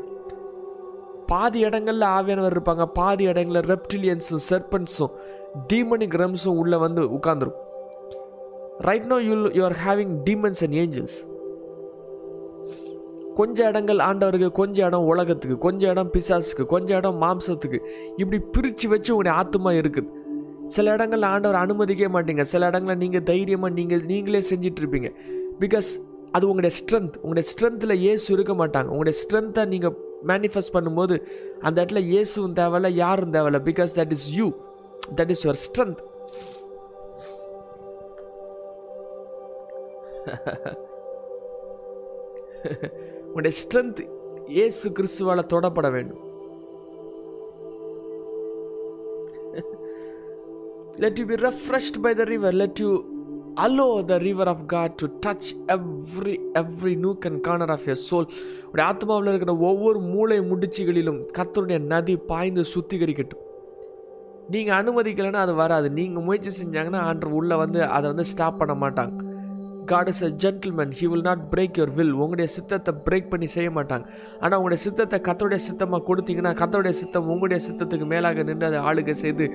பாதி இடங்களில் ஆவியானவர் இருப்பாங்க பாதி இடங்களில் ரெப்டிலியன்ஸும் செர்பன்ஸும் டீமனிக் ரெம்ஸும் உள்ளே வந்து உட்காந்துரும் right no you you are having demons and angels கொஞ்ச இடங்கள் ஆண்டவருக்கு கொஞ்ச இடம் உலகத்துக்கு கொஞ்ச இடம் பிசாஸுக்கு கொஞ்ச இடம் மாம்சத்துக்கு இப்படி பிரித்து வச்சு உங்களுடைய ஆத்மா இருக்குது. சில இடங்கள்ல ஆண்டவர் அனுமதிக்கவே மாட்டீங்க. சில இடங்களில் நீங்கள் தைரியமாக நீங்கள் நீங்களே செஞ்சிட்டு இருப்பீங்க பிகாஸ் அது உங்களுடைய ஸ்ட்ரென்த் உங்களுடைய ஸ்ட்ரென்த்தில் ஏசு இருக்க மாட்டாங்க. உங்களுடைய ஸ்ட்ரென்த்தை நீங்கள் மேனிஃபெஸ்ட் பண்ணும்போது அந்த இடத்துல இயேசுவும் தேவையில்ல யாரும் தேவையில்ல. Because that is you that is your strength உங்களுடைய ஸ்ட்ரென்த் இயேசு கிறிஸ்துவால தொடப்பட வேண்டும். Let you be refreshed by the river. Let you allow the river of god to touch every every nook and corner of your soul. உடைய ஆத்மாவில் இருக்கிற ஒவ்வொரு மூளை முடிச்சுகளிலும் கத்தருடைய நதி பாய்ந்து சுத்திகரிக்கட்டும். நீங்கள் அனுமதிக்கலைன்னா அது வராது. நீங்கள் முயற்சி செஞ்சாங்கன்னா ஆண்டர் உள்ளே வந்து அதை வந்து ஸ்டாப் பண்ண மாட்டாங்க. God is a gentleman he will not break your will உங்களுடைய சித்தத்தை பிரேக் பண்ணி செய்ய மாட்டாங்க. ஆனால் உங்களுடைய சித்தத்தை கத்தோடைய சித்தமாக கொடுத்தீங்கன்னா கத்தோடைய சித்தம் உங்களுடைய சித்தத்துக்கு மேலாக நின்று அதை ஆளுகை செய்து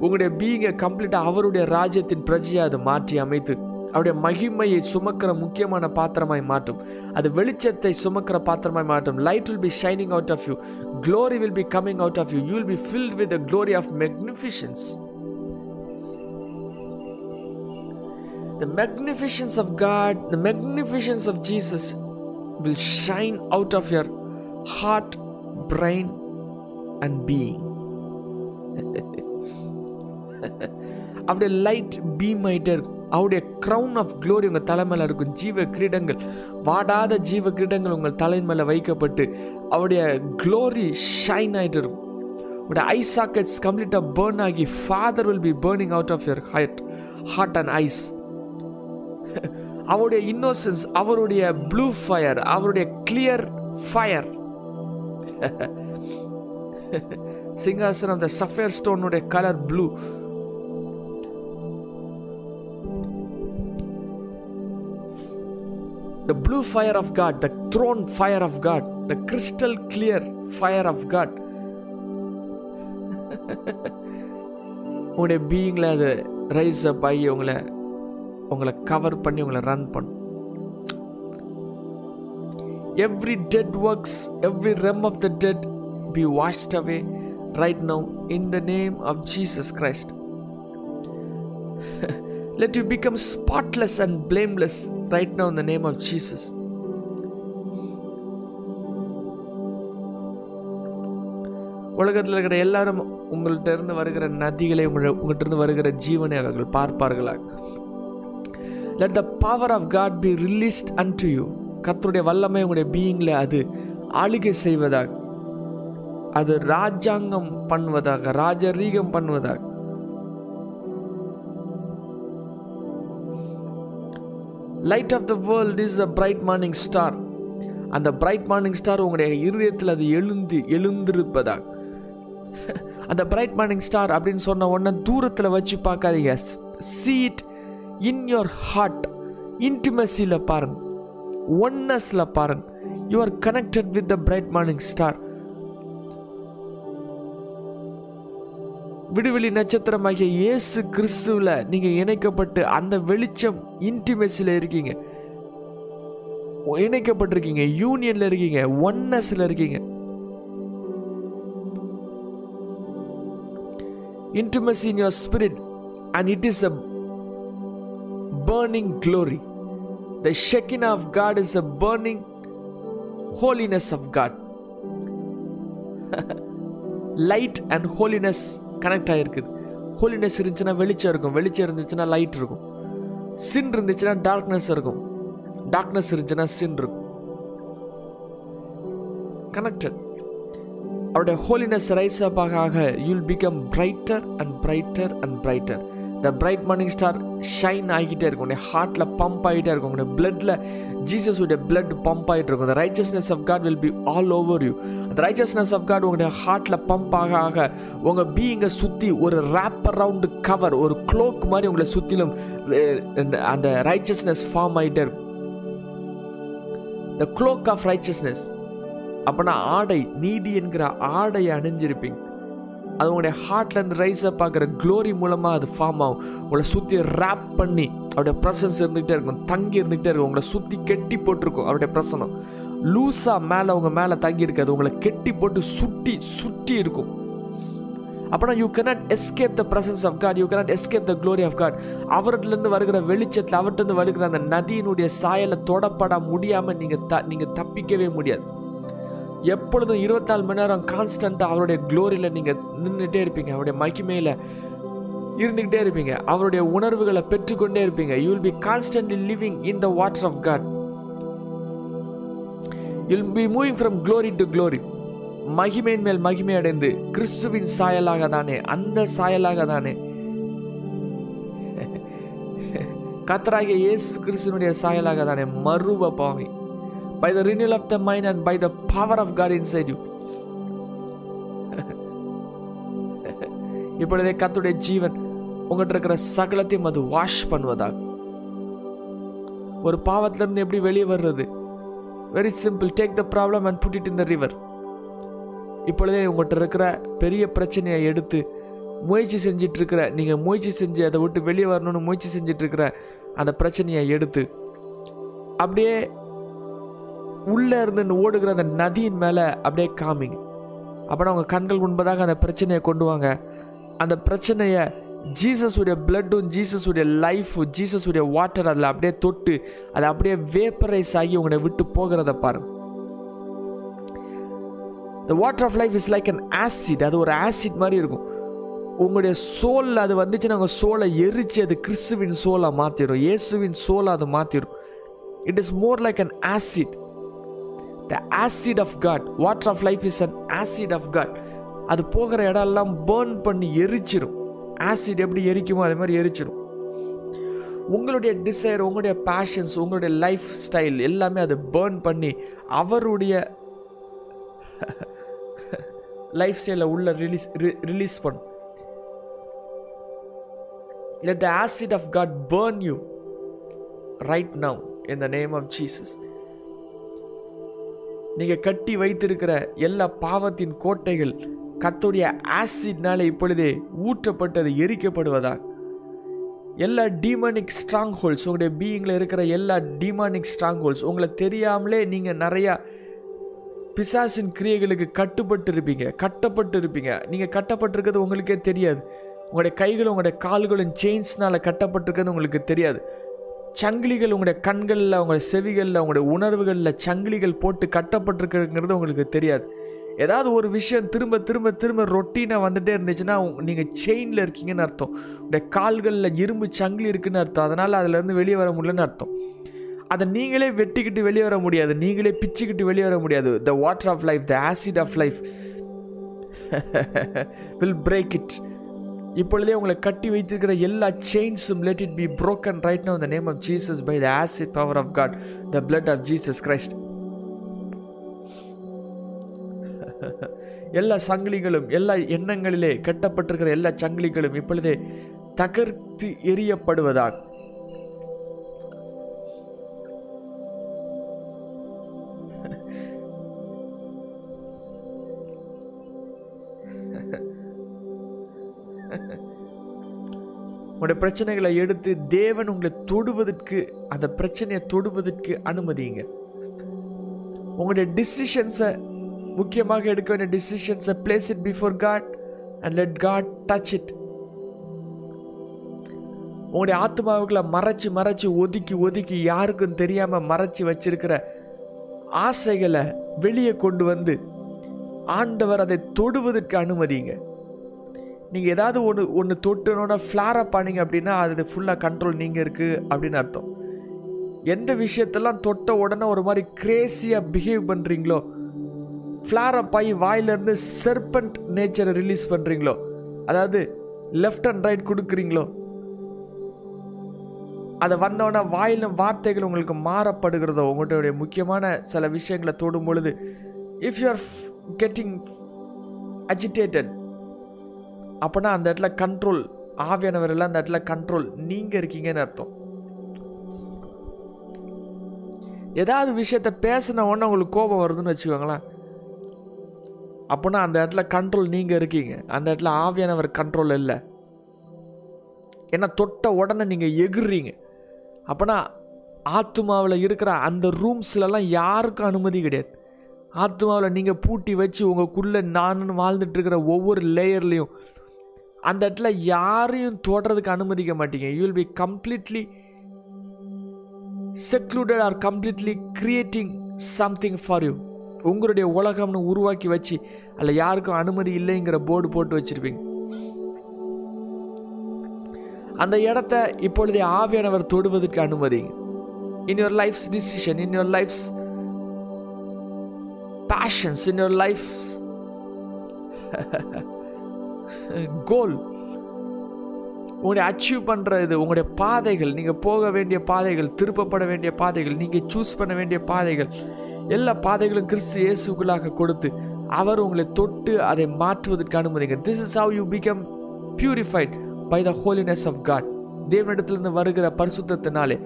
உங்களுடைய பீயிங்கை கம்ப்ளீட்டாக அவருடைய ராஜ்யத்தின் பிரஜையை அதை மாற்றி அமைத்து அவருடைய மகிமையை சுமக்கிற முக்கியமான பாத்திரமாய் மாற்றும். அது வெளிச்சத்தை சுமக்கிற பாத்திரமாய் மாற்றும். Light will be shining out of you glory will be coming out of you you will be filled with the glory of the magnificence of god the magnificence of jesus will shine out of your heart brain and being. அப்படியே light beam ஆயிட்டே இருக்கும் அவருடைய crown of glory உங்கள் தலை மேலே இருக்கும். ஜீவ கிரீடங்கள் வாடாத ஜீவ கிரீடங்கள் உங்கள் தலை மேலே வைக்கப்பட்டு அவருடைய க்ளோரி ஷைன் ஆகிட்டு இருக்கும். உடைய ஐ சாக்கெட்ஸ் கம்ப்ளீட்டாக பேர்ன் ஆகி father will be burning out of your height heart and eyes அவருடைய இன்னோசன்ஸ் அவருடைய ப்ளூ ஃபயர் அவருடைய கிளியர் ஃபயர் சிங்காசனம் அந்த sapphire ஸ்டோனுடைய colour blue the blue fire of God the throne fire of God the crystal clear fire of God உங்களுடைய பீயிங்கில் அது rice அப் ஆகி உங்களை உங்களை கவர் பண்ணி உங்களை ரன் பண்ணும் every dead works every realm of the dead be washed away right now in the name of Jesus Christ Let you become spotless and blameless right now in the name of Jesus. உலகத்தில் இருக்கிற எல்லாரும் உங்கள்கிட்ட இருந்து வருகிற நதிகளை உங்களை உங்கள்கிட்ட இருந்து வருகிற ஜீவனை அவர்கள் பார்ப்பார்களாக. Let the power of God be released unto you கத்தருடைய வல்லமை உங்களுடைய பீயிங்கில் அது ஆளுகை செய்வதாக அது ராஜாங்கம் பண்ணுவதாக ராஜரீகம் பண்ணுவதாக. Light of the world is a bright morning star அந்த பிரைட் மார்னிங் ஸ்டார் உங்களுடைய இருதயத்தில் அது எழுந்து எழுந்திருப்பதாக. அந்த பிரைட் மார்னிங் ஸ்டார் அப்படின்னு சொன்ன உடனே தூரத்தில் வச்சு பார்க்காதீங்க. சீட் இன் யோர் ஹார்ட் இன்டிமசியில் பாருங்க. ஒன்னஸில் பாருங்க. You are connected with the bright morning star விடுவெளி நட்சத்திரமாகிய இயேசு கிறிஸ்துவில் நீங்கள் இணைக்கப்பட்டு அந்த வெளிச்சம் இன்டிமெசியில் இருக்கீங்க. இணைக்கப்பட்டிருக்கீங்க. யூனியனில் இருக்கீங்க. ஒன்னஸில் இருக்கீங்க. Intimacy in your spirit and it is a burning glory. The shekinah of god is a burning holiness of god. Light and holiness connect ஆகிருக்குது ஹோலினஸ் இருந்துச்சுன்னா வெளிச்சம் இருக்கும். வெளிச்சம் இருந்துச்சுன்னா லைட் இருக்கும். சின் இருந்துச்சுன்னா டார்க்னஸ் இருக்கும். டார்க்னஸ் இருந்துச்சுன்னா சின் இருக்கும். கனெக்டட் அவருடைய ஹோலினஸ் ரைஸ் அப் ஆக you'll become brighter and brighter and brighter the bright morning star shine ஆகிட்டே இருக்கும். உடைய ஹார்ட்டில் பம்ப் ஆகிட்டே இருக்கும். உடைய பிளட்டில் ஜீசஸ் உடைய பிளட் பம்ப் ஆகிட்டு இருக்கும். The richness of God will be all over you அந்த ரைச்சஸ்னஸ் ஆஃப் காட் உங்களுடைய ஹார்ட்டில் பம்ப் ஆக ஆக உங்கள் பீயிங்கை சுற்றி ஒரு ரேப் அரவுண்டு கவர் ஒரு க்ளோக் மாதிரி உங்களை சுற்றிலும் அந்த ரைச்சஸ்னஸ் ஃபார்ம் ஆகிட்டே இருக்கும். த க்ளோக் ஆஃப் ரைச்சஸ்னஸ் அப்போனா ஆடை நீதி என்கிற ஆடையை அணிஞ்சிருப்பீங்க. அது உங்களுடைய ஹார்ட்லேருந்து ரைஸ் அப் ஆகிற க்ளோரி மூலமாக அது ஃபார்ம் ஆகும். உங்களை சுற்றி ரேப் பண்ணி அவருடைய ப்ரெசன்ஸ் இருந்துகிட்டே இருக்கும். தங்கி இருந்துகிட்டே இருக்கும். உங்களை சுற்றி கெட்டி போட்டிருக்கும் அவருடைய பிரசனம். லூஸாக மேலே அவங்க மேலே தங்கி இருக்காது. உங்களை கெட்டி போட்டு சுட்டி சுட்டி இருக்கும். அப்போனா you cannot escape the presence of God you cannot escape the glory of God அவர்கிட்டருந்து வருகிற வெளிச்சத்தில் அவர்கிட்ட வருகிற அந்த நதியினுடைய சாயலை தொடப்பட முடியாமல் நீங்கள் த நீங்கள் தப்பிக்கவே முடியாது. எப்பொழுதும் இருபத்தி நாலு மணி நேரம் கான்ஸ்டண்ட்டாக அவருடைய க்ளோரியில் நீங்கள் நின்றுட்டே இருப்பீங்க. அவருடைய மகிமையில் இருந்துக்கிட்டே இருப்பீங்க. அவருடைய உணர்வுகளை பெற்றுக்கொண்டே இருப்பீங்க. You will be constantly living in the water of God you'll be moving from glory to glory மகிமையின் மேல் மகிமை அடைந்து கிறிஸ்துவின் சாயலாக தானே அந்த சாயலாக தானே. கத்தராகிய இயேசு கிறிஸ்துவனுடைய சாயலாக தானே. மறுவ பாவி by the renewal of the mind and by the power of God inside you. இப்பொழுதே கத்துடைய ஜீவன் உங்கள்கிட்ட இருக்கிற சகலத்தையும் அது வாஷ் பண்ணுவதாக. ஒரு பாவத்திலிருந்து எப்படி வெளியே வர்றது? Very simple take the problem and put it in the river இப்பொழுதே உங்கள்கிட்ட இருக்கிற பெரிய பிரச்சனையை எடுத்து முயற்சி செஞ்சிட்டு இருக்கிற நீங்கள் முயற்சி செஞ்சு அதை விட்டு வெளியே வரணும்னு முயற்சி செஞ்சிட்டு இருக்கிற அந்த பிரச்சனையை எடுத்து அப்படியே உள்ளே இருந்து ஓடுகிற அந்த நதியின் மேலே அப்படியே காமிங்க. அப்புறம் அவங்க கண்கள் முன்பதாக அந்த பிரச்சனையை கொண்டு வாங்க. அந்த பிரச்சனையை ஜீசஸுடைய பிளட்டும் ஜீசஸுடைய லைஃபும் ஜீசஸுடைய வாட்டர் அதில் அப்படியே தொட்டு அதை அப்படியே வேப்பரைஸ் ஆகி உங்களை விட்டு போகிறத பாருங்க. The water of life is like an acid அது ஒரு ஆசிட் மாதிரி இருக்கும். உங்களுடைய சோலில் அது வந்துச்சுன்னா உங்கள் சோலை எரிச்சு அது கிறிஸ்துவின் சோலை மாற்றிடும் இயேசுவின் சோலை அது மாற்றிடும் it is more like an acid the acid of God water of life is an acid of God அது போகிற இடம்லாம் பேர்ன் பண்ணி எரிச்சிடும் ஆசிட் எப்படி எரிக்குமோ அதே மாதிரி எரிச்சிடும் உங்களுடைய டிசைர் உங்களுடைய பேஷன்ஸ் உங்களுடைய லைஃப் ஸ்டைல் எல்லாமே அது பேர்ன் பண்ணி அவருடைய லைஃப் ஸ்டைலில் உள்ள ரிலீஸ் ரிலீஸ் பண்ணும். Let the acid of God burn you right now in the name of Jesus நீங்கள் கட்டி வைத்திருக்கிற எல்லா பாவத்தின் கோட்டைகள் கத்துடைய ஆசிட்னால இப்பொழுதே ஊற்றப்பட்டது எரிக்கப்படுவதாக எல்லா டீமானிக் ஸ்ட்ராங் ஹோல்ஸ் உங்களுடைய பீயிங்கில் இருக்கிற எல்லா டீமானிக் ஸ்ட்ராங் ஹோல்ஸ் உங்களை தெரியாமலே நீங்கள் நிறையா பிசாசின் கிரியைகளுக்கு கட்டுப்பட்டு இருப்பீங்க கட்டப்பட்டு இருப்பீங்க நீங்கள் கட்டப்பட்டிருக்கிறது உங்களுக்கே தெரியாது. உங்களுடைய கைகளும் உங்களுடைய கால்களும் செயின்ஸ்னால் கட்டப்பட்டிருக்கிறது உங்களுக்கு தெரியாது. சங்கிலிகள் உங்களுடைய கண்களில் உங்களுடைய செவிகளில் உங்களுடைய உணர்வுகளில் சங்கிலிகள் போட்டு கட்டப்பட்டிருக்குங்கிறது உங்களுக்கு தெரியாது. ஏதாவது ஒரு விஷயம் திரும்ப திரும்ப திரும்ப ரொட்டீனாக வந்துட்டே இருந்துச்சுன்னா நீங்கள் செயினில் இருக்கீங்கன்னு அர்த்தம். உங்களுடைய கால்களில் இரும்பு சங்கிலி இருக்குன்னு அர்த்தம். அதனால் அதுலேருந்து வெளியே வர முடியலன்னு அர்த்தம். அதை நீங்களே வெட்டிக்கிட்டு வெளியே வர முடியாது. நீங்களே பிச்சுக்கிட்டு வெளியே வர முடியாது. The water of life the acid of life will break it இப்பொழுதே உங்களை கட்டி வைத்திருக்கிற எல்லா செயின்ஸும் let it be broken right now in name of Jesus by the acid power of God the blood of Jesus Christ எல்லா சங்கிலிகளும் எல்லா எண்ணங்களிலே கட்டப்பட்டிருக்கிற எல்லா சங்கிலிகளும் இப்பொழுதே தகர்த்து எரியப்படுவதாக உங்களுடைய பிரச்சனைகளை எடுத்து தேவன் உங்களை தொடுவதற்கு அந்த பிரச்சனையை தொடுவதற்கு அனுமதிங்க உங்களுடைய டிசிஷன்ஸை முக்கியமாக எடுக்க வேண்டிய டிசிஷன்ஸை place it before God and let God touch it உங்களுடைய ஆத்மாவுக்குள்ள மறைச்சு மறைச்சு ஒதுக்கி ஒதுக்கி யாருக்கும் தெரியாமல் மறைச்சு வச்சிருக்கிற ஆசைகளை வெளியே கொண்டு வந்து ஆண்டவர் அதை தொடுவதற்கு அனுமதிங்க நீங்கள் ஏதாவது ஒன்று ஒன்று தொட்டுனோட ஃப்ளார் அப் பண்ணீங்க அப்படின்னா அது ஃபுல்லாக கண்ட்ரோல் நீங்கள் இருக்குது அப்படின்னு அர்த்தம். எந்த விஷயத்தெல்லாம் தொட்ட உடனே ஒரு மாதிரி கிரேசியாக பிஹேவ் பண்ணுறீங்களோ ஃப்ளார் அப் ஆகி வாயிலேருந்து செர்பண்ட் நேச்சரை ரிலீஸ் பண்ணுறீங்களோ அதாவது லெஃப்ட் அண்ட் ரைட் கொடுக்குறீங்களோ அதை வந்தோடனே வாயிலும் வார்த்தைகள் உங்களுக்கு மாறப்படுகிறதோ உங்களுடைய முக்கியமான சில விஷயங்களை தொடும் பொழுது if you are getting agitated அப்போனா அந்த இடத்துல கண்ட்ரோல் ஆவியானவர் எல்லாம் அந்த இடத்துல கண்ட்ரோல் நீங்கள் இருக்கீங்கன்னு அர்த்தம். ஏதாவது விஷயத்த பேசின உடனே உங்களுக்கு கோபம் வருதுன்னு வச்சுக்கோங்களேன். அப்போனா அந்த இடத்துல கண்ட்ரோல் நீங்கள் இருக்கீங்க. அந்த இடத்துல ஆவியானவர் கண்ட்ரோல் இல்லை. ஏன்னா தொட்ட உடனே நீங்கள் எகுறீங்க அப்போனா ஆத்மாவில் இருக்கிற அந்த ரூம்ஸ்லலாம் யாருக்கும் அனுமதி கிடையாது. ஆத்மாவில் நீங்கள் பூட்டி வச்சு உங்களுக்குள்ளே நான் வாழ்ந்துட்டு இருக்கிற ஒவ்வொரு லேயர்லேயும் அந்த இடத்துல யாரையும் தொடறதுக்கு அனுமதிக்க மாட்டீங்க. You will be completely secluded or completely creating something for you உங்களுடைய உலகம்னு உருவாக்கி வச்சு அதில் யாருக்கும் அனுமதி இல்லைங்கிற போர்டு போட்டு வச்சுருப்பீங்க. அந்த இடத்த இப்பொழுதே ஆவியானவர் தொடுவதற்கு அனுமதி. In your life's decision in your life's passions in your life goal உங்களுடைய அச்சீவ் பண்ணுற இது உங்களுடைய பாதைகள். நீங்கள் போக வேண்டிய பாதைகள் திருப்பப்பட வேண்டிய பாதைகள் நீங்கள் சூஸ் பண்ண வேண்டிய பாதைகள் எல்லா பாதைகளும் கிறிஸ்து இயேசுக்குள்ளாக கொடுத்து அவர் உங்களை தொட்டு அதை மாற்றுவதற்கு அனுமதிங்க. This is how you become purified by the holiness of God தேவனிடத்திலிருந்து வருகிற பரிசுத்தத்தினாலே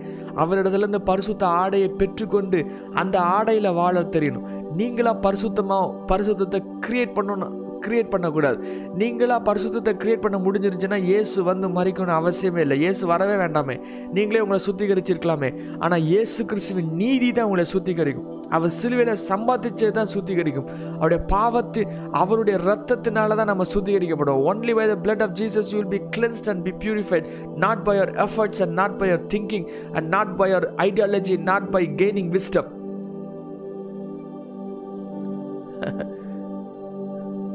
அவரிடத்துலேருந்து பரிசுத்த ஆடையை பெற்றுக்கொண்டு அந்த ஆடையில் வாழ தெரியணும் நீங்களாக பரிசுத்தமாக பரிசுத்தத்தை கிரியேட் பண்ணணும் கிரியேட் பண்ணக்கூடாது. நீங்களா பரிசுத்தத்தை கிரியேட் பண்ண முடிஞ்சிருந்துச்சுன்னா ஏசு வந்து மறிக்கணும் அவசியமே இல்லை. ஏசு வரவே வேண்டாமே. நீங்களே உங்களை சுத்திகரிச்சிருக்கலாமே. ஆனால் இயேசு கிறிஸ்துவின் நீதி தான் உங்களை சுத்திகரிக்கும். அவர் சிலுவையில் சம்பாதிச்சது தான் சுத்திகரிக்கும். அவருடைய பாவத்து அவருடைய ரத்தத்தினால தான் நம்ம சுத்திகரிக்கப்படும் only by the blood of Jesus you will be cleansed and be purified not by your efforts and not by your thinking and not by your ideology not by gaining wisdom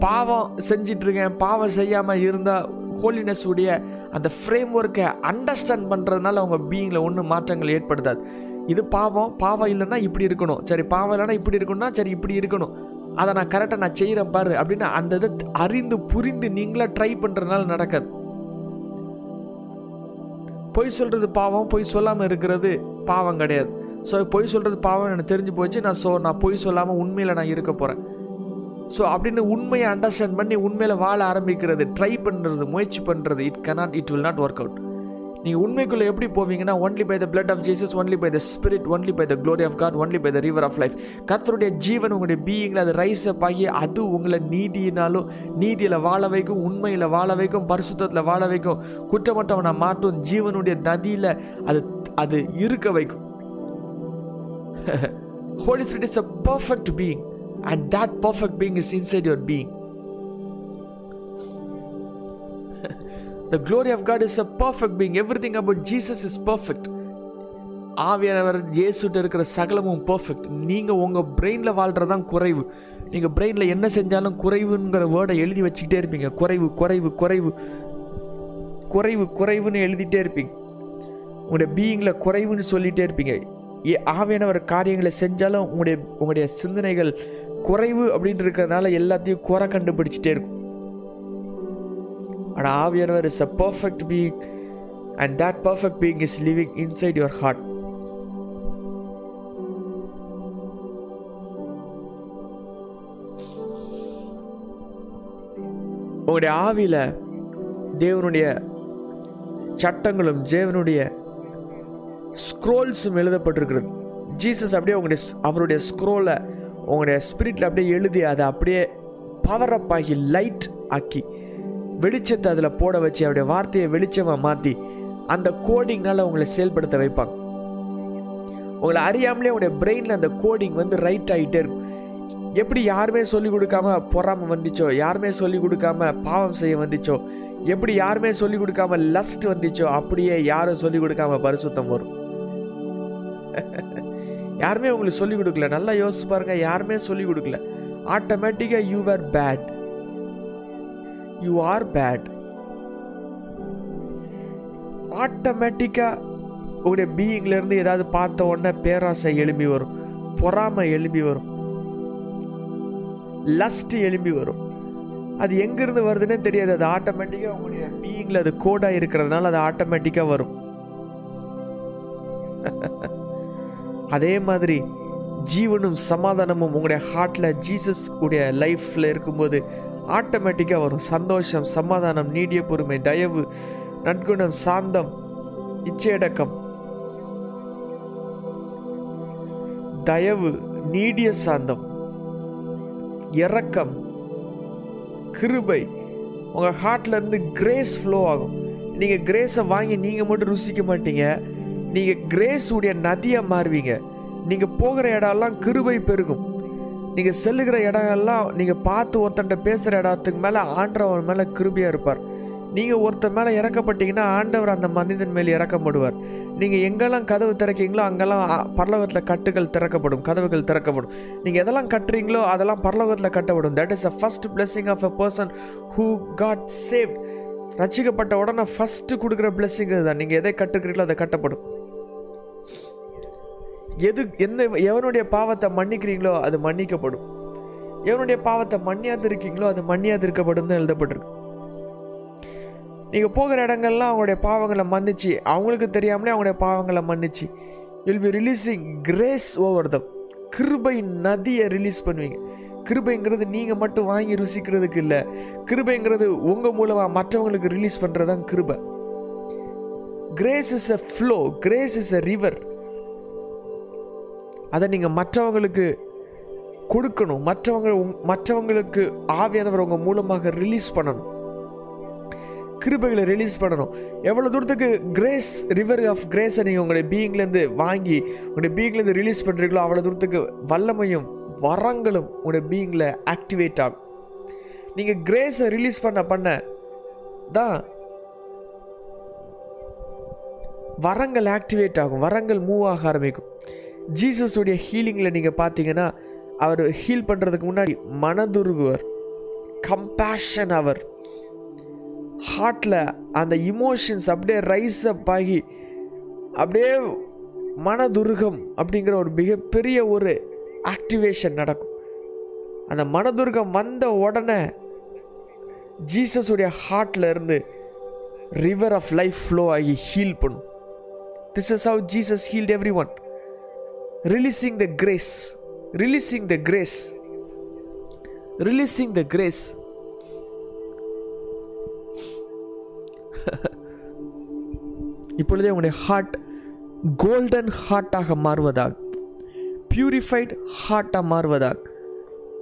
பாவம் செஞ்சிட்ருக்கேன் பாவம் செய்யாமல் இருந்தால் holiness உடைய அந்த frame ஒர்க்கை understand பண்ணுறதுனால அவங்க பீயிங்கில் ஒன்றும் மாற்றங்கள் ஏற்படுத்தாது. இது பாவம் பாவம் இல்லைன்னா இப்படி இருக்கணும். சரி பாவம் இல்லைன்னா இப்படி இருக்கணும்னா சரி இப்படி இருக்கணும். அதை நான் கரெக்டாக நான் செய்கிறேன் பாரு அப்படின்னு அந்த இதை அறிந்து புரிந்து நீங்களாக ட்ரை பண்ணுறதுனால நடக்காது. பொய் சொல்கிறது பாவம் பொய் சொல்லாமல் இருக்கிறது பாவம் கிடையாது. ஸோ பொய் சொல்கிறது பாவம் எனக்கு தெரிஞ்சு போச்சு. நான் ஸோ நான் பொய் சொல்லாமல் உண்மையில் நான் இருக்க போகிறேன் ஸோ அப்படின்னு உண்மையை அண்டர்ஸ்டாண்ட் பண்ணி உண்மையில் வாழ ஆரம்பிக்கிறது ட்ரை பண்ணுறது முயற்சி பண்ணுறது it cannot it will not work out நீங்கள் உண்மைக்குள்ளே எப்படி போவீங்கன்னா only by the blood of Jesus only by the spirit only by the glory of God only by the river of life கத்தருடைய ஜீவன் உங்களுடைய பீயிங்கில் அது ரைஸ் அப் ஆகி அது உங்களை நீதியினாலும் நீதியில் வாழ வைக்கும் உண்மையில் வாழ வைக்கும் பரிசுத்தத்தில் வாழ வைக்கும் குற்றமற்றவனை மாட்டும் ஜீவனுடைய நதியில் அது அது இருக்க வைக்கும். Holy Spirit is a perfect being and that perfect being is inside your being. the glory of God is a perfect being. Everything about Jesus is perfect. ஆவியானவர் இயேசுகிட்ட இருக்கிற சகலமும் பர்ஃபெக்ட் நீங்கள் உங்கள் பிரெயினில் வாழ்கிறதான் குறைவு நீங்கள் பிரெயினில் என்ன செஞ்சாலும் குறைவுங்கிற வேர்டை எழுதி வச்சுக்கிட்டே இருப்பீங்க குறைவு குறைவு குறைவு குறைவு குறைவுன்னு எழுதிட்டே இருப்பீங்க உங்களுடைய பீயிங்கில் குறைவுன்னு சொல்லிகிட்டே இருப்பீங்க ஏ ஆவியானவர் காரியங்களை செஞ்சாலும் உங்களுடைய உங்களுடைய சிந்தனைகள் குறைவு அப்படின்ட்டு இருக்கிறதுனால எல்லாத்தையும் குறை கண்டுபிடிச்சிட்டே இருக்கும். ஆனால் ஆவியானவர் is a perfect being and that perfect being is living inside your heart உங்களுடைய ஆவியில் தேவனுடைய சட்டங்களும் தேவனுடைய ஸ்க்ரோல்ஸும் எழுதப்பட்டிருக்கிறது. ஜீசஸ் அப்படியே உங்களுடைய அவருடைய ஸ்க்ரோலை உங்களுடைய ஸ்பிரிட்டில் அப்படியே எழுதி அதை அப்படியே பவர் அப் ஆகி லைட் ஆக்கி வெளிச்சத்தை அதில் போட வச்சு அவருடைய வார்த்தையை வெளிச்சமாக மாற்றி அந்த கோடிங்னால் உங்களை செயல்படுத்த வைப்பாங்க. உங்களை அறியாமலே உங்களுடைய பிரெயினில் அந்த கோடிங் வந்து ரைட் ஆகிட்டே இருக்கும். எப்படி யாருமே சொல்லிக் கொடுக்காம பொறாமல் வந்துச்சோ யாருமே சொல்லிக் கொடுக்காம பாவம் செய்ய வந்துச்சோ எப்படி யாருமே சொல்லிக் கொடுக்காம லஸ்ட் வந்துச்சோ அப்படியே யாரும் சொல்லிக் கொடுக்காம பரிசுத்தம் வரும். யாருமே உங்களுக்கு சொல்லி கொடுக்கல. நல்லா யோசிச்சு பாருங்க யாருமே சொல்லிக் கொடுக்கல. ஆட்டோமேட்டிக்காக you are bad you are bad ஆட்டோமேட்டிக்காக உங்களுடைய பீயிங்லேருந்து ஏதாவது பார்த்த உடனே பேராசை எழும்பி வரும். பொறாமை எழும்பி வரும். லஸ்ட் எழும்பி வரும். அது எங்கேருந்து வருதுன்னே தெரியாது. அது ஆட்டோமேட்டிக்காக உங்களுடைய பீயிங்கில் அது கோடாக இருக்கிறதுனால அது ஆட்டோமேட்டிக்காக வரும். அதே மாதிரி ஜீவனும் சமாதானமும் உங்களுடைய ஹார்ட்டில் ஜீசஸ் உடைய லைஃப்பில் இருக்கும்போது ஆட்டோமேட்டிக்காக வரும். சந்தோஷம் சமாதானம் நீடிய பொறுமை தயவு நற்குணம் சாந்தம் இச்சையடக்கம். தயவு நீடிய சாந்தம். இறக்கம் கிருபை. உங்கள் ஹார்ட்லேருந்து கிரேஸ் ஃப்ளோ ஆகும். நீங்கள் கிரேஸை வாங்கி நீங்கள் மட்டும் ருசிக்க மாட்டீங்க. நீங்கள் கிரேஸ் உடைய நதியாக மாறுவீங்க. நீங்கள் போகிற இடம்லாம் கிருபை பெருகும். நீங்கள் செல்லுகிற இடம் எல்லாம் நீங்கள் பார்த்து ஒருத்தன்ட்ட பேசுகிற இடத்துக்கு மேலே ஆண்டவர் மேலே கிருபியாக இருப்பார். நீங்கள் ஒருத்தர் மேலே இறக்கப்பட்டீங்கன்னா ஆண்டவர் அந்த மனிதன் மேலே இறக்கப்படுவார். நீங்கள் எங்கெல்லாம் கதவு திறக்கீங்களோ அங்கெல்லாம் பரலோகத்தில் கட்டுகள் திறக்கப்படும் கதவுகள் திறக்கப்படும். நீங்கள் எதெல்லாம் கட்டுறீங்களோ அதெல்லாம் பரலோகத்தில் கட்டப்படும். That is a first blessing of a person who God save ரசிக்கப்பட்ட உடனே ஃபஸ்ட்டு கொடுக்குற பிளெஸ்ஸிங் தான் நீங்கள் எதை கட்டுக்கிறீங்களோ அதை கட்டப்படும். எது என்ன எவனுடைய பாவத்தை மன்னிக்கிறீங்களோ அது மன்னிக்கப்படும். எவனுடைய பாவத்தை மன்னியாது இருக்கீங்களோ அது மன்னியாது இருக்கப்படும் தான் எழுதப்பட்டிருக்கு. நீங்கள் போகிற இடங்கள்லாம் அவங்களுடைய பாவங்களை மன்னிச்சு அவங்களுக்கு தெரியாமலே அவங்களுடைய பாவங்களை மன்னிச்சு will be releasing grace over them கிருபை நதியை ரிலீஸ் பண்ணுவீங்க. கிருபைங்கிறது நீங்கள் மட்டும் வாங்கி ருசிக்கிறதுக்கு இல்லை. கிருபைங்கிறது உங்கள் மூலமாக மற்றவங்களுக்கு ரிலீஸ் பண்ணுறது தான் கிருபை. Grace is a flow grace is a river அதை நீங்கள் மற்றவங்களுக்கு கொடுக்கணும். மற்றவங்க உங்- மற்றவங்களுக்கு ஆவியானவர் உங்கள் மூலமாக ரிலீஸ் பண்ணணும். கிருபைகளை ரிலீஸ் பண்ணணும். எவ்வளோ தூரத்துக்கு கிரேஸ் ரிவர் ஆஃப் கிரேஸை நீங்கள் உங்களுடைய பீயிங்லேருந்து வாங்கி உங்களுடைய பீயிங்லேருந்து ரிலீஸ் பண்ணுறீங்களோ அவ்வளோ தூரத்துக்கு வல்லமையும் வரங்களும் உங்களுடைய பீயிங்கில் ஆக்டிவேட் ஆகும். நீங்கள் கிரேஸை ரிலீஸ் பண்ண பண்ண தான் வரங்கள் ஆக்டிவேட் ஆகும். வரங்கள் மூவ் ஆக ஆரம்பிக்கும். ஜீசஸுடைய ஹீலிங்கில் நீங்கள் பார்த்தீங்கன்னா அவர் ஹீல் பண்ணுறதுக்கு முன்னாடி மனதுருகுவர் கம்பேஷன் அவர். ஹார்ட்டில் அந்த இமோஷன்ஸ் அப்படியே ரைஸ் அப் ஆகி அப்படியே மனதுருகம் அப்படிங்கிற ஒரு மிகப்பெரிய ஒரு ஆக்டிவேஷன் நடக்கும். அந்த மனதுருகம் வந்த உடனே ஜீசஸுடைய ஹார்ட்டில் இருந்து ரிவர் ஆஃப் லைஃப் ஃப்ளோ ஆகி ஹீல் பண்ணும். This is how Jesus healed every one releasing the grace releasing the grace releasing the grace இப்பொழுதே உங்களுடைய ஹார்ட் கோல்டன் ஹார்ட்டாக மாறுவதாக பியூரிஃபைட் ஹார்ட்டாக மாறுவதாக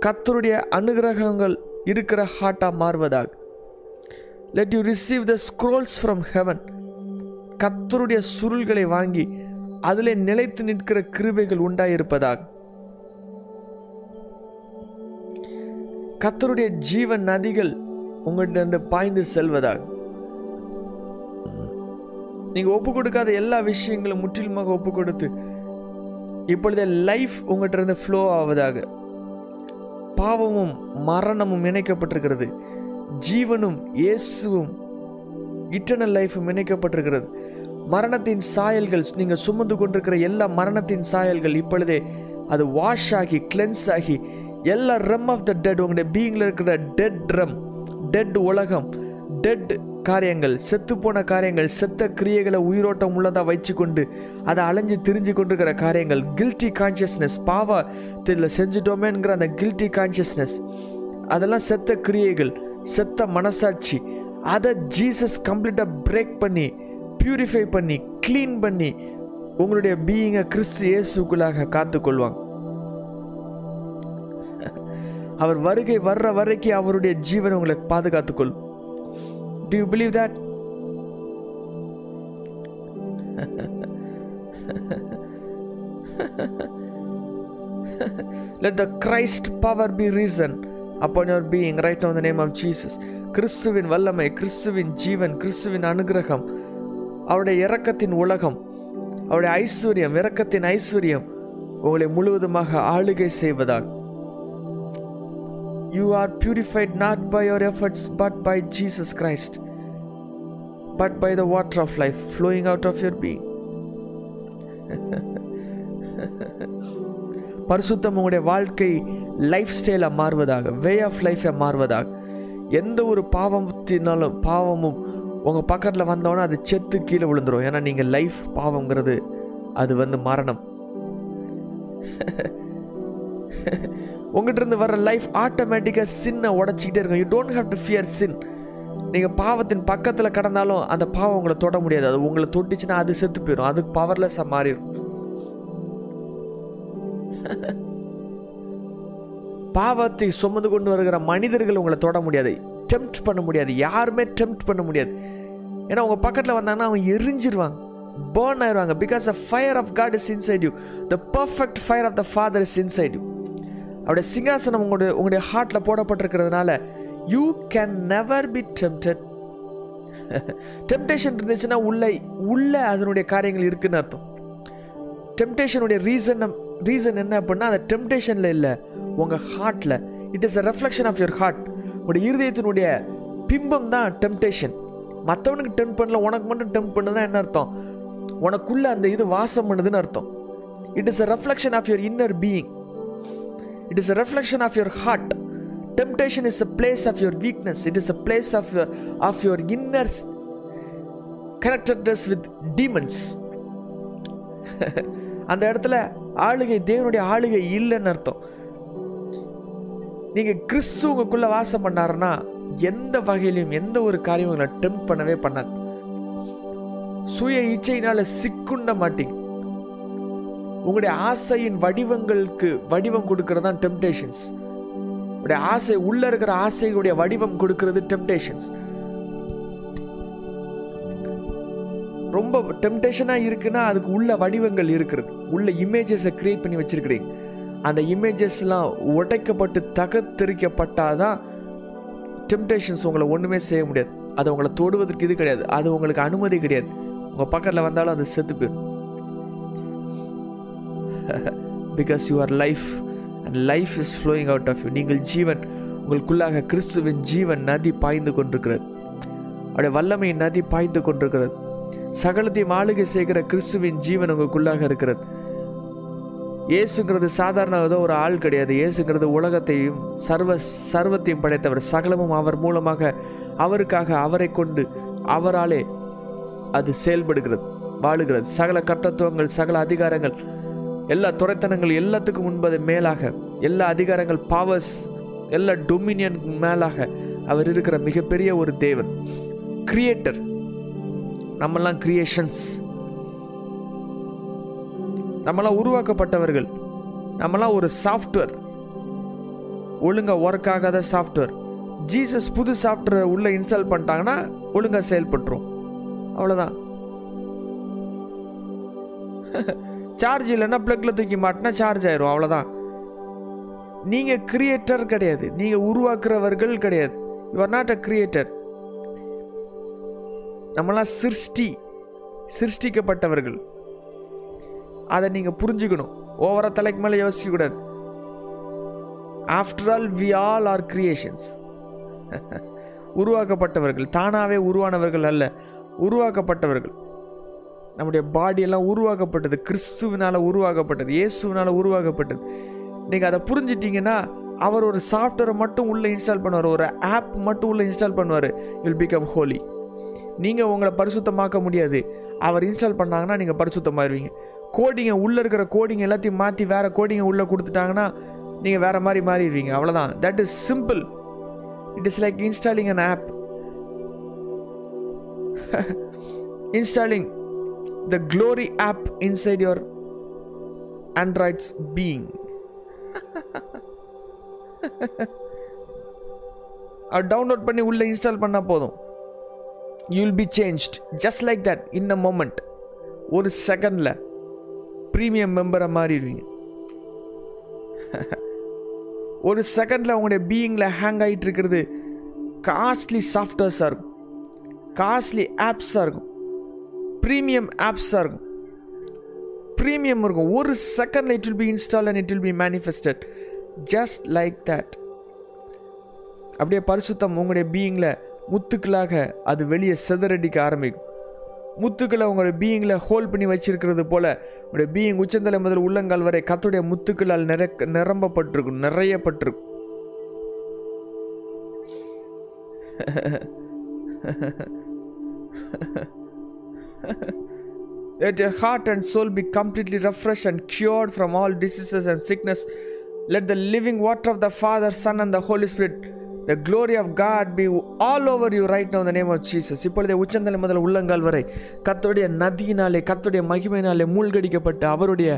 கத்தருடைய அனுகிரகங்கள் இருக்கிற ஹார்ட்டாக மாறுவதாக let you receive the scrolls from heaven கத்தருடைய சுருள்களை வாங்கி அதிலே நிலைத்து நிற்கிற கிருபைகள் உண்டாயிருப்பதாக. கத்தருடைய ஜீவன் நதிகள் உங்கள்கிட்ட பாய்ந்து செல்வதாக. நீங்க ஒப்பு கொடுக்காத எல்லா விஷயங்களும் முற்றிலுமாக ஒப்பு கொடுத்து இப்பொழுது லைஃப் உங்கள்கிட்ட இருந்து ஃப்ளோ ஆவதாக. பாவமும் மரணமும் இணைக்கப்பட்டிருக்கிறது. ஜீவனும் இயேசுவும் இட்டர்னல் லைஃபும் இணைக்கப்பட்டிருக்கிறது. மரணத்தின் சாயல்கள் நீங்கள் சுமந்து கொண்டிருக்கிற எல்லா மரணத்தின் சாயல்கள் இப்பொழுதே அது வாஷ் ஆகி கிளென்ஸ் ஆகி எல்லா ரம் ஆஃப் த டெட் உங்களுடைய பீயிங்கில் இருக்கிற டெட் ரம் டெட் உலகம் டெட் காரியங்கள் செத்துப்போன காரியங்கள் செத்த கிரியைகளை உயிரோட்டம் உள்ளதாக வச்சுக்கொண்டு அதை அலைஞ்சு திரிஞ்சு கொண்டிருக்கிற காரியங்கள் கில்ட்டி கான்ஷியஸ்னஸ் பாவா தெரியல செஞ்சுட்டோமேங்கிற அந்த கில்ட்டி கான்ஷியஸ்னஸ் அதெல்லாம் செத்த கிரியைகள் செத்த மனசாட்சி அதை ஜீசஸ் கம்ப்ளீட்டாக பிரேக் பண்ணி பியூரிஃபை பண்ணி க்ளீன் பண்ணி உங்களுடைய பீயிங்கை கிறிஸ்து இயேசுக்குள்ளாக காத்துக்கொள்வாங்க. அவர் வருகை வர்ற வரைக்கும் அவருடைய ஜீவனை உங்களை பாதுகாத்துக்கொள்ளும். Do you believe that let the Christ power be risen upon your being right on the name of Jesus கிறிஸ்துவின் வல்லமை கிறிஸ்துவின் ஜீவன் கிறிஸ்துவின் அனுகிரகம் அவருடைய இரக்கத்தின் உலகம் அவருடைய ஐஸ்வர்யம் இரக்கத்தின் ஐஸ்வர்யம் உங்களை முழுவதுமாக ஆளுகை செய்வதால். You are purified not by your efforts but by Jesus Christ but by the water of life flowing out of your being பரிசுத்தம் உங்களுடைய வாழ்க்கை லைஃப் ஸ்டைலாக மாறுவதாக வே ஆஃப் லைஃபை மாறுவதாக எந்த ஒரு பாவத்தினாலும் பாவமும் உங்கள் பக்கத்தில் வந்தோன்னே அது செத்து கீழே விழுந்துரும். ஏன்னா நீங்கள் லைஃப் பாவங்கிறது அது வந்து மரணம். உங்ககிட்ட இருந்து வர லைஃப் ஆட்டோமேட்டிக்காக சின்னை உடச்சிக்கிட்டே இருக்கும். You don't have to fear sin நீங்கள் பாவத்தின் பக்கத்தில் கடந்தாலும் அந்த பாவம் உங்களை தொட முடியாது. அது உங்களை தொட்டுச்சுன்னா அது செத்து போயிடும் அது பவர்லெஸ்ஸாக மாறிடும் பாவத்தை சுமந்து கொண்டு வருகிற மனிதர்கள் உங்களை தொட முடியாது. டெம்ப்ட் பண்ண முடியாது. யாருமே டெம்ப்ட் பண்ண முடியாது. ஏன்னா உங்கள் பக்கத்தில் வந்தாங்கன்னா அவங்க எரிஞ்சிருவாங்க. பேர்ன் ஆயிடுவாங்க because the fire of God is inside you the perfect fire of the father is inside you அவருடைய சிங்காசனம் உங்களுடைய உங்களுடைய ஹார்ட்டில் போடப்பட்டிருக்கிறதுனால you can never be tempted temptation இருந்துச்சுன்னா உள்ள உள்ள அதனுடைய காரியங்கள் இருக்குன்னு அர்த்தம். டெம்டேஷனுடைய ரீசன் ரீசன் என்ன அப்படின்னா அந்த டெம்டேஷனில் இல்லை. உங்கள் ஹார்ட்டில் it is a reflection of your heart உடைய இருதயத்தினுடைய பிம்பம் தான் டெம்டேஷன் மற்றவனுக்கு டெம்ப் பண்ணல உனக்கு மட்டும் டெம்ப் பண்ணுதுன்னா என்ன அர்த்தம்? உனக்குள்ள அந்த இது வாசம் பண்ணுதுன்னு அர்த்தம். It is a reflection of your inner being it is a reflection of your heart temptation is a place of your weakness it is a place of of your inner connectedness with demons அந்த இடத்துல ஆளுகை தேவனுடைய ஆளுகை இல்லைன்னு அர்த்தம். நீங்க கிறிஸ்து உங்களுக்குள்ள வாசம் பண்ணாருன்னா எந்த வகையிலும் எந்த ஒரு காரியம் உங்களை டெம்ப் பண்ணவே பண்ணாது. சுய இச்சையினால சிக்குண்ட மாட்டீங்க. உங்களுடைய ஆசையின் வடிவங்களுக்கு வடிவம் கொடுக்கறது தான் டெம்டேஷன்ஸ் உடைய ஆசை உள்ள இருக்கிற ஆசைகளுடைய வடிவம் கொடுக்கறது டெம்டேஷன்ஸ் ரொம்ப டெம்டேஷனாக இருக்குன்னா அதுக்கு உள்ள வடிவங்கள் இருக்கிறது. உள்ள இமேஜஸை க்ரியேட் பண்ணி வச்சிருக்கிறீங்க. அந்த இமேஜஸ்லாம் உடைக்கப்பட்டு தகத்தெரிக்கப்பட்டாதான் டெம்டேஷன்ஸ் உங்களை ஒன்றுமே செய்ய முடியாது. அது உங்களை தொடுவதற்கு இது கிடையாது. அது உங்களுக்கு அனுமதி கிடையாது. உங்கள் பக்கத்தில் வந்தாலும் அது செத்து போயிடும் because your life and life is flowing out of you நீங்கள் ஜீவன் உங்களுக்குள்ளாக கிறிஸ்துவின் ஜீவன் நதி பாய்ந்து கொண்டிருக்கிறது. அவருடைய வல்லமையின் நதி பாய்ந்து கொண்டிருக்கிறது. சகலத்தையும் ஆளுகை செய்கிற கிறிஸ்துவின் ஜீவன் உங்களுக்குள்ளாக இருக்கிறது. இயேசுங்கிறது சாதாரண ஏதோ ஒரு ஆள் கிடையாது. இயேசுங்கிறது உலகத்தையும் சர்வ சர்வத்தையும் படைத்தவர். சகலமும் அவர் மூலமாக அவருக்காக அவரை கொண்டு அவராலே அது செயல்படுகிறது வாழுகிறது. சகல கர்த்தத்துவங்கள் சகல அதிகாரங்கள் எல்லா துறைத்தனங்கள் எல்லாத்துக்கும் முன்பது மேலாக எல்லா அதிகாரங்கள் பவர்ஸ் எல்லா டொமினியன் மேலாக அவர் இருக்கிற மிகப்பெரிய ஒரு தேவன் கிரியேட்டர் நம்மெல்லாம் கிரியேஷன்ஸ் நம்மளாம் உருவாக்கப்பட்டவர்கள். நம்மளாம் ஒரு சாஃப்ட்வேர் ஒழுங்காக ஒர்க் ஆகாத சாஃப்ட்வேர் ஜீசஸ் புது சாஃப்ட்வேர் உள்ள இன்ஸ்டால் பண்ணிட்டாங்கன்னா ஒழுங்காக செயல்பட்டுரும். அவ்வளோதான் சார்ஜ் இல்லைன்னா ப்ளக்கில் தூக்கி மாட்டினா சார்ஜ் ஆயிரும். அவ்வளோதான் நீங்கள் கிரியேட்டர் கிடையாது. நீங்கள் உருவாக்குறவர்கள் கிடையாது. You are not a creator நம்மளாம் சிருஷ்டி சிருஷ்டிக்கப்பட்டவர்கள். அதை நீங்கள் புரிஞ்சுக்கணும். ஓவராக தலைக்கு மேலே யோசிக்கக்கூடாது after all we all are creations உருவாக்கப்பட்டவர்கள் தானாகவே உருவானவர்கள் அல்ல. உருவாக்கப்பட்டவர்கள். நம்முடைய பாடியெல்லாம் உருவாக்கப்பட்டது. கிறிஸ்துவினால் உருவாக்கப்பட்டது. இயேசுவினால் உருவாக்கப்பட்டது. நீங்கள் அதை புரிஞ்சிட்டிங்கன்னா அவர் ஒரு சாஃப்ட்வேரை மட்டும் உள்ளே இன்ஸ்டால் பண்ணுவார். ஒரு ஆப் மட்டும் உள்ளே இன்ஸ்டால் பண்ணுவார். வில் பிகம் ஹோலி நீங்கள் உங்களை பரிசுத்தமாக்க முடியாது. அவர் இன்ஸ்டால் பண்ணாங்கன்னா நீங்கள் பரிசுத்தமாயிருவீங்க. கோடிங்கை உள்ளே இருக்கிற கோடிங் எல்லாத்தையும் மாற்றி வேறு கோடிங்கை உள்ளே கொடுத்துட்டாங்கன்னா நீங்கள் வேறு மாதிரி மாறிடுவீங்க. அவ்வளோதான் that is simple it is like installing an app installing the glory app inside your Androids being அது டவுன்லோட் பண்ணி உள்ளே இன்ஸ்டால் பண்ணால் போதும். You will be changed just like that in a moment ஒரு செகண்டில் ப்ரீமியம் மெம்பரை மாறிடுவீங்க. ஒரு செகண்டில் உங்களுடைய பீயிங்கில் ஹேங் ஆகிட்டு இருக்கிறது காஸ்ட்லி சாஃப்ட்வேர்ஸாக இருக்கும். காஸ்ட்லி ஆப்ஸாக இருக்கும். ப்ரீமியம் ஆப்ஸாக இருக்கும். ப்ரீமியம் இருக்கும். ஒரு செகண்டில் it will be install and it will be manifested just like that அப்படியே பரிசுத்தம் உங்களுடைய பீயிங்கில் முத்துக்களாக அது வெளியே சிதறடிக்க ஆரம்பிக்கும். முத்துக்களை உங்களுடைய பீயிங்கில் ஹோல்ட் பண்ணி வச்சிருக்கிறது போல் உங்களுடைய பீயிங் உச்சந்தலை முதல் உள்ளங்கால் வரை கத்துடைய முத்துக்களால் நிற நிரம்பப்பட்டிருக்கும் நிறையப்பட்டிருக்கும் Let your heart and soul be completely refreshed and cured from all diseases and sickness. Let the living water of the Father, Son, and the Holy Spirit, the glory of God be all over you right now the name of Jesus இப்பொழுதே உச்சந்தலை முதல் உள்ளங்கால் வரை கத்தோடைய நதியினாலே கத்தோடைய மகிமையினாலே மூழ்கடிக்கப்பட்டு அவருடைய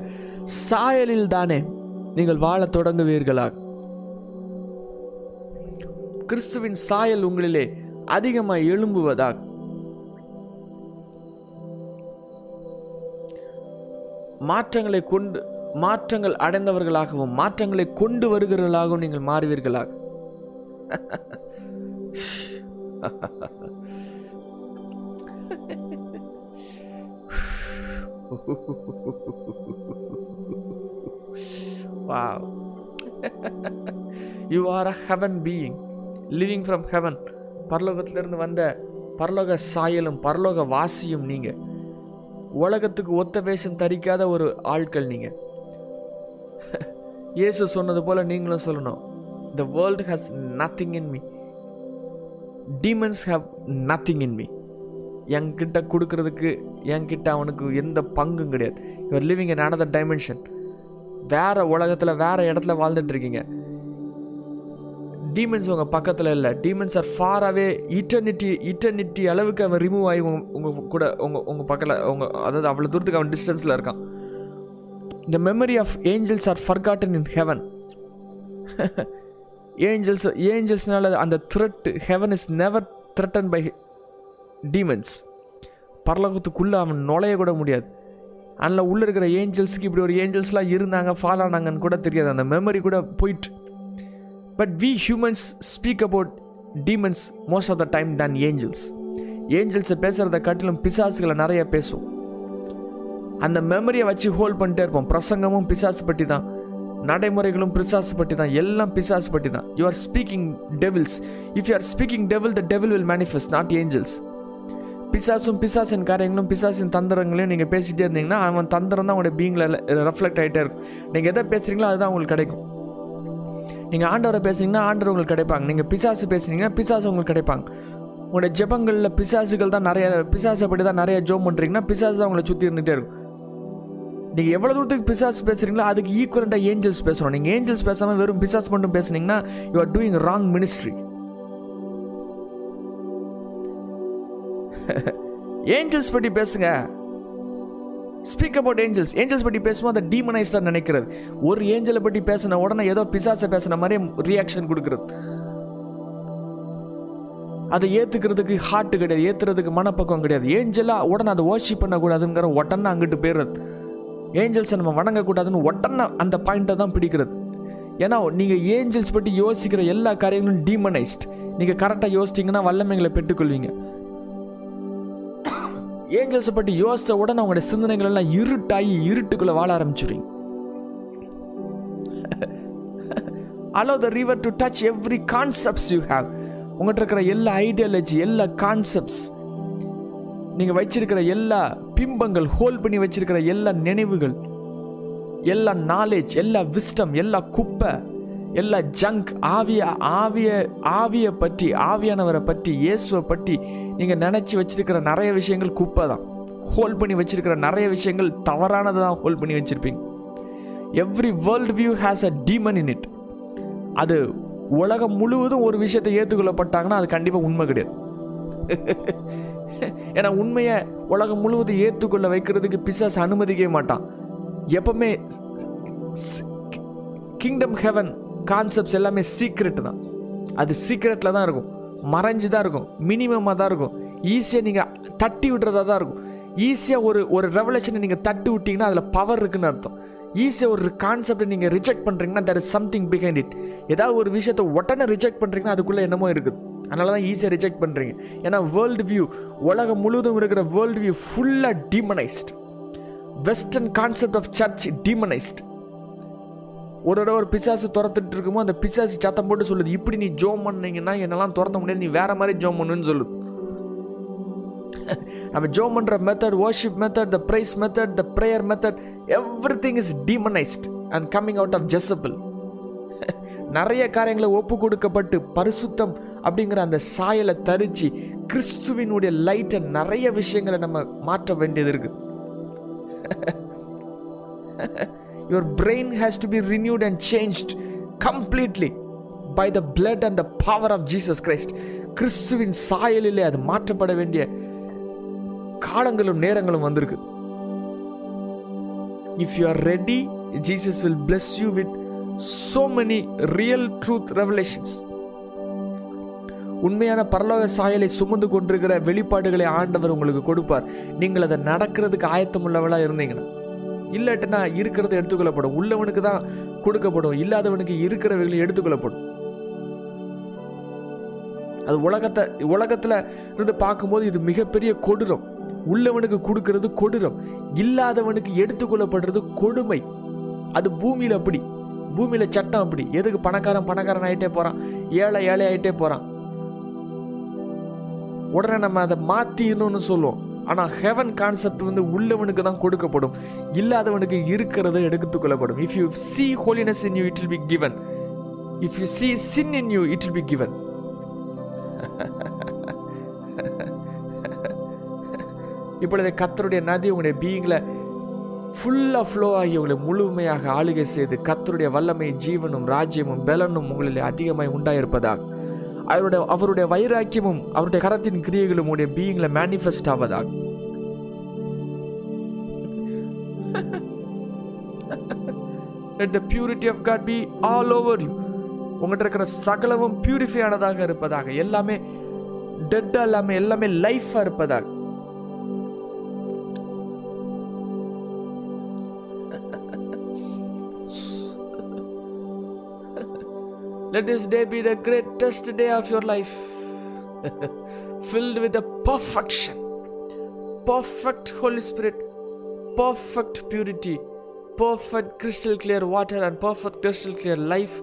சாயலில் தானே நீங்கள் வாழத் தொடங்குவீர்களா? கிறிஸ்துவின் சாயல் உங்களிலே அதிகமாக எழும்புவதாக மாற்றங்களை கொண்டு மாற்றங்கள் அடைந்தவர்களாகவும் மாற்றங்களை கொண்டு வருகிறவர்களாகவும் நீங்கள் மாறுவீர்களாக wow. You are a heaven being living from heaven. பரலோகத்திலிருந்து வந்த பரலோக சாயலும் பரலோக வாசியும் நீங்க. உலகத்துக்கு ஒத்த வேஷம் தரிக்காத ஒரு ஆட்கள் நீங்க. இயேசு சொன்னது போல நீங்களும் சொல்லணும். The world has nothing in me demons have nothing in me என்கிட்ட கொடுக்கறதுக்கு என்கிட்ட அவனுக்கு எந்த பங்கும் கிடையாது. Your living in another dimension வேறு உலகத்தில் வேற இடத்துல வாழ்ந்துட்டு இருக்கீங்க. டீமன்ஸ் உங்கள் பக்கத்தில் இல்லை. Demons are far away eternity eternity அளவுக்கு அவன் ரிமூவ் ஆகி உங்கள் கூட உங்கள் உங்கள் பக்கத்தில் உங்கள் அதாவது அவ்வளோ தூரத்துக்கு அவன் டிஸ்டன்ஸில் இருக்கான். The memory of angels are forgotten in heaven angels ஏஞ்சல்ஸ்னால அந்த threat heaven is never threaten by demons பரலோகத்துக்குள்ளே அவன் நுழைய கூட முடியாது. அதில் உள்ளே இருக்கிற ஏஞ்சல்ஸுக்கு இப்படி ஒரு ஏஞ்சல்ஸ்லாம் இருந்தாங்க ஃபால் ஆனாங்கன்னு கூட தெரியாது. அந்த மெமரி கூட போயிட்டு. But we humans speak about demons most of the time than angels ஏஞ்சல்ஸை பேசுகிறத காட்டிலும் பிசாசுகளை நிறைய பேசுவோம். அந்த மெமரியை வச்சு ஹோல்ட் பண்ணிட்டே இருப்போம். பிரசங்கமும் பிசாசு பற்றி தான் நடைமுறைகளும் பிசாசு பற்றி தான் எல்லாம் பிசாசு பற்றி தான் you are speaking devils if you are speaking devil the devil will manifest not angels பிசாசும் பிசாசின் காரியங்களும் பிசாசின் தந்திரங்களையும் நீங்கள் பேசிகிட்டே இருந்தீங்கன்னா அவன் தந்திரம் தான் உங்களுடைய பீங்கில் ரெஃப்ளெக்ட் ஆகிட்டே இருக்கும். நீங்கள் எதை பேசுகிறீங்களோ அதுதான் உங்களுக்கு கிடைக்கும். நீங்கள் ஆண்டவரை பேசுனீங்கன்னா ஆண்டவர் உங்களுக்கு கிடைப்பாங்க. நீங்கள் பிசாசு பேசுனீங்கன்னா பிசாசு உங்களுக்கு கிடைப்பாங்க. உங்களுடைய ஜெபங்களில் பிசாசுகள் தான் நிறைய பிசாசை படி தான் நிறைய ஜோம் பண்ணுறீங்கன்னா பிசாசு தான் உங்களை சுற்றி இருந்துகிட்டே இருக்கும். நீங்கள் எவ்வளோ தூரத்துக்கு பிசாஸ் பேசுகிறீங்களோ அதுக்கு ஈக்குவலண்ட்டாக ஏஞ்சல்ஸ் பேசணும். நீங்கள் ஏஞ்சல்ஸ் பேசாமல் வெறும் பிசாஸ் மட்டும் பேசுனீங்கன்னா you are doing wrong ministry angels பற்றி பேசுங்க. ஸ்பீக் அபவுட் ஏஞ்சல்ஸ் ஏஞ்சல்ஸ் பற்றி பேசுவோம் அதை டீமனைஸ்டாக நினைக்கிறது. ஒரு ஏஞ்சலை பற்றி பேசின உடனே ஏதோ பிசாசை பேசின மாதிரியே ரியாக்ஷன் கொடுக்குறது. அதை ஏற்றுக்கிறதுக்கு ஹார்ட் கிடையாது. ஏற்றுறதுக்கு மனப்பக்கம் கிடையாது. ஏஞ்சலாக உடனே அதை ஓஷிப் பண்ணக்கூடாதுங்கிற உடனே அங்கிட்டு போயிடுறது. ஏஞ்சல்ஸை நம்ம வணங்கக்கூடாதுன்னு உடனே அந்த பாயிண்ட்டை தான் பிடிக்கிறது. ஏன்னா நீங்கள் ஏஞ்சல்ஸ் பற்றி யோசிக்கிற எல்லா காரியங்களும் டீமனைஸ்ட் நீங்கள் கரெக்டாக யோசிச்சிங்கன்னா வல்லமைகளை பெற்றுக்கொள்வீங்க. ஏஞ்சல்ஸை பற்றி யோசித்த உடனே அவங்களுடைய சிந்தனைகள் எல்லாம் இருட்டாகி இருட்டுக்குள்ளே வாழ ஆரம்பிச்சுடுவீங்க allow the river to touch every concepts you have உங்கள்கிட்ட இருக்கிற எல்லா ஐடியாலஜி எல்லா கான்செப்ட்ஸ் நீங்கள் வச்சிருக்கிற எல்லா பிம்பங்கள் ஹோல்ட் பண்ணி வச்சிருக்கிற எல்லா நினைவுகள் எல்லா நாலேஜ் எல்லா விஸ்டம் எல்லா குப்பை எல்லா ஜங்க் ஆவிய ஆவிய ஆவியை பற்றி ஆவியானவரை பற்றி இயேசுவை பற்றி நீங்கள் நினச்சி வச்சிருக்கிற நிறைய விஷயங்கள் குப்பை தான். ஹோல்ட் பண்ணி வச்சிருக்கிற நிறைய விஷயங்கள் தவறானதை தான் ஹோல்ட் பண்ணி வச்சுருப்பீங்க. Every world view has a demon in it அது உலகம் முழுவதும் ஒரு விஷயத்தை ஏற்றுக்கொள்ளப்பட்டாங்கன்னா அது கண்டிப்பாக உண்மை கிடையாது. ஏன்னா உண்மையை உலகம் முழுவதும் ஏற்றுக்கொள்ள வைக்கிறதுக்கு பிசாஸ் அனுமதிக்கவே மாட்டான். எப்பவுமே கிங்டம் ஹெவன் கான்செப்ட்ஸ் எல்லாமே சீக்ரெட் தான். அது சீக்ரெட்டில் தான் இருக்கும். மறைஞ்சு தான் இருக்கும். மினிமமாக தான் இருக்கும். ஈஸியாக நீங்கள் தட்டி விடுறதா தான் இருக்கும். ஈஸியாக ஒரு ஒரு ரெவலேஷனை நீங்கள் தட்டி விட்டீங்கன்னா அதில் பவர் இருக்குன்னு அர்த்தம். ஈஸியாக ஒரு கான்செப்டை நீங்கள் ரிஜெக்ட் பண்ணுறீங்கன்னா that is something behind it ஏதாவது ஒரு விஷயத்தை உடனே ரிஜெக்ட் பண்ணுறீங்கன்னா அதுக்குள்ளே என்னமோ இருக்குது. அதனால தான் ஈஸியாக ரிஜெக்ட் பண்ணுறீங்க ஏன்னா வேர்ல்டு வியூ உலகம் முழுவதும் இருக்கிற வேர்ல்டு வியூ ஃபுல்லாக demonised western concept of church demonised ஒரு தடவை ஒரு பிசாசு துரத்துட்டு இருக்குமோ அந்த பிசாசு சத்தம் போட்டு சொல்லுது இப்படி நீ ஜோம் பண்ணீங்கன்னா என்னெல்லாம் துரத்த முடியாது நீ வேற மாதிரி ஜோம் பண்ணுன்னு சொல்லுது. நம்ம ஜோம் பண்ணுற method worship method the praise method the prayer method everything is demonised and coming out of Jezebel நிறைய காரியங்களை ஒப்பு கொடுக்கப்பட்டு பரிசுத்தம் அப்படிங்கிற அந்த சாயலை தரிச்சு கிறிஸ்துவினுடைய லைட்டை நிறைய விஷயங்களை நம்ம மாற்ற வேண்டியது இருக்கு. Your brain has to be renewed and changed completely by the blood and the power of Jesus Christ கிறிஸ்துவின் சாயலிலே அது மாற்றப்பட வேண்டிய காலங்களும் நேரங்களும் வந்திருக்கு. If you are ready Jesus will bless you with so many real truth revelations உண்மையான பரலோக சாயலை சுமந்து கொண்டிருக்கிற வெளிப்பாடுகளை ஆண்டவர் உங்களுக்கு கொடுப்பார். நீங்கள் அதை நடக்கிறதுக்கு ஆயத்தம் உள்ளவளாக இருந்தீங்கன்னா இல்லாட்டினா இருக்கிறது எடுத்துக்கொள்ளப்படும். உள்ளவனுக்கு தான் கொடுக்கப்படும். இல்லாதவனுக்கு இருக்கிறவைகளும் எடுத்துக்கொள்ளப்படும். அது உலகத்தை உலகத்தில் இருந்து பார்க்கும்போது இது மிகப்பெரிய கொடூரம். உள்ளவனுக்கு கொடுக்கிறது கொடூரம். இல்லாதவனுக்கு எடுத்துக்கொள்ளப்படுறது கொடுமை. அது பூமியில் அப்படி. பூமியில் சட்டம் அப்படி. எதுக்கு பணக்காரன் பணக்காரன் ஆகிட்டே போகிறான் ஏழை ஏழை ஆகிட்டே போகிறான் உடனே நம்ம அதை மாற்றிடணும்னு சொல்லுவோம். ஆனால் ஹெவன் கான்செப்ட் வந்து உள்ளவனுக்கு தான் கொடுக்கப்படும். இல்லாதவனுக்கு இருக்கிறத எடுத்துக்கொள்ளப்படும் if you see holiness in you it will be given if you see sin in you it will be given இப்பொழுது கத்தருடைய நதி உங்களுடைய பீயிங்கில் ஃபுல்லாக ஃப்ளோ ஆகி உங்களை முழுமையாக ஆளுகை செய்து கத்தருடைய வல்லமை ஜீவனும் ராஜ்யமும் பலனும் உங்களில் அதிகமாக உண்டாயிருப்பதாக. அவருடைய அவருடைய வைராக்கியமும் அவருடைய கரத்தின் கிரியைகளும் உடைய பீயிங்கில் மேனிஃபெஸ்ட் ஆவதாக. Let the purity of God be all over you. உங்கள்கிட்ட இருக்கிற சகலமும் பியூரிஃபை ஆனதாக இருப்பதாக. எல்லாமே டெட்டாக இல்லாமல் எல்லாமே லைஃபாக இருப்பதாக. Let this day be the greatest day of your life, filled with the perfection, perfect Holy Spirit, perfect purity, perfect crystal clear water, and perfect crystal clear life,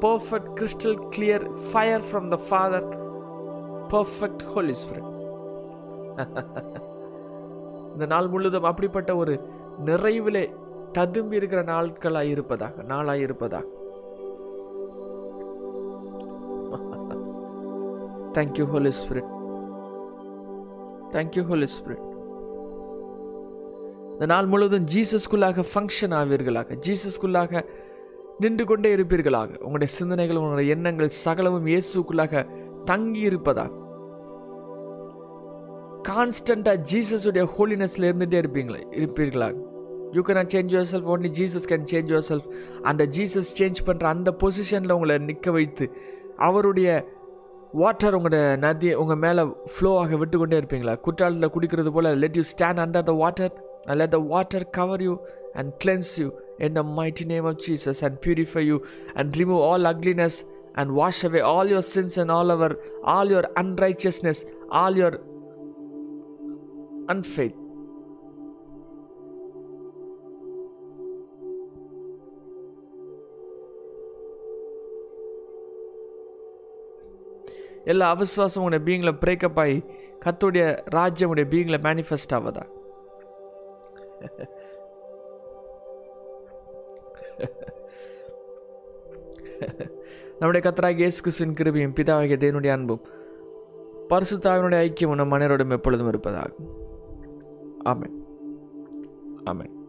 perfect crystal clear fire from the Father, perfect Holy Spirit. இந்த நாள் முழுதும் அப்படிப்பட்ட ஒரு நிறைவிலே ததும்பி இருக்கிற நாட்களாய் இருப்பதாக நாளாய் இருப்பதாக Thank you, Holy Spirit. Thank you holy Spirit. இந்த நாள் முழுவதும் ஜீசஸ்குள்ளாக ஃபங்க்ஷன் ஆவீர்களாக. ஜீசஸ்குள்ளாக நின்று கொண்டே இருப்பீர்களாக. உங்களுடைய சிந்தனைகள் உங்களுடைய எண்ணங்கள் சகலமும் இயேசுக்குள்ளாக தங்கி இருப்பதாக. கான்ஸ்டண்ட்டாக ஜீசஸுடைய ஹோலினஸில் இருந்துகிட்டே இருப்பீங்களே இருப்பீர்களாக. You can change yourself only Jesus can change yourself அந்த ஜீசஸ் சேஞ்ச் பண்ணுற அந்த பொசிஷனில் உங்களை நிற்க வைத்து அவருடைய வாட்டர் உங்களோட நதி உங்கள் மேலே ஃப்ளோ ஆக விட்டு இருப்பீங்களா குற்றாலத்தில் குடிக்கிறது போல் let you stand under the water and let the water cover you and cleanse you in the mighty name of Jesus and purify you and remove all ugliness and wash away all your sins and all our all your unrighteousness all your unfaith எல்லா அவிசுவாசம் உடைய பீயிங்கில் breakup ஆகி கத்துடைய ராஜ்யம் உடைய பீயிங்கில் manifest ஆவதா? நம்முடைய கத்தராக இயேசு கிறிஸ்துவின் கிருபியும் பிதாவாகிய தேவனுடைய அன்பும் பரிசுத்தாவினுடைய ஐக்கியம் நம் மனைவரோடும் எப்பொழுதும் இருப்பதாகும் ஆமென். ஆமென்.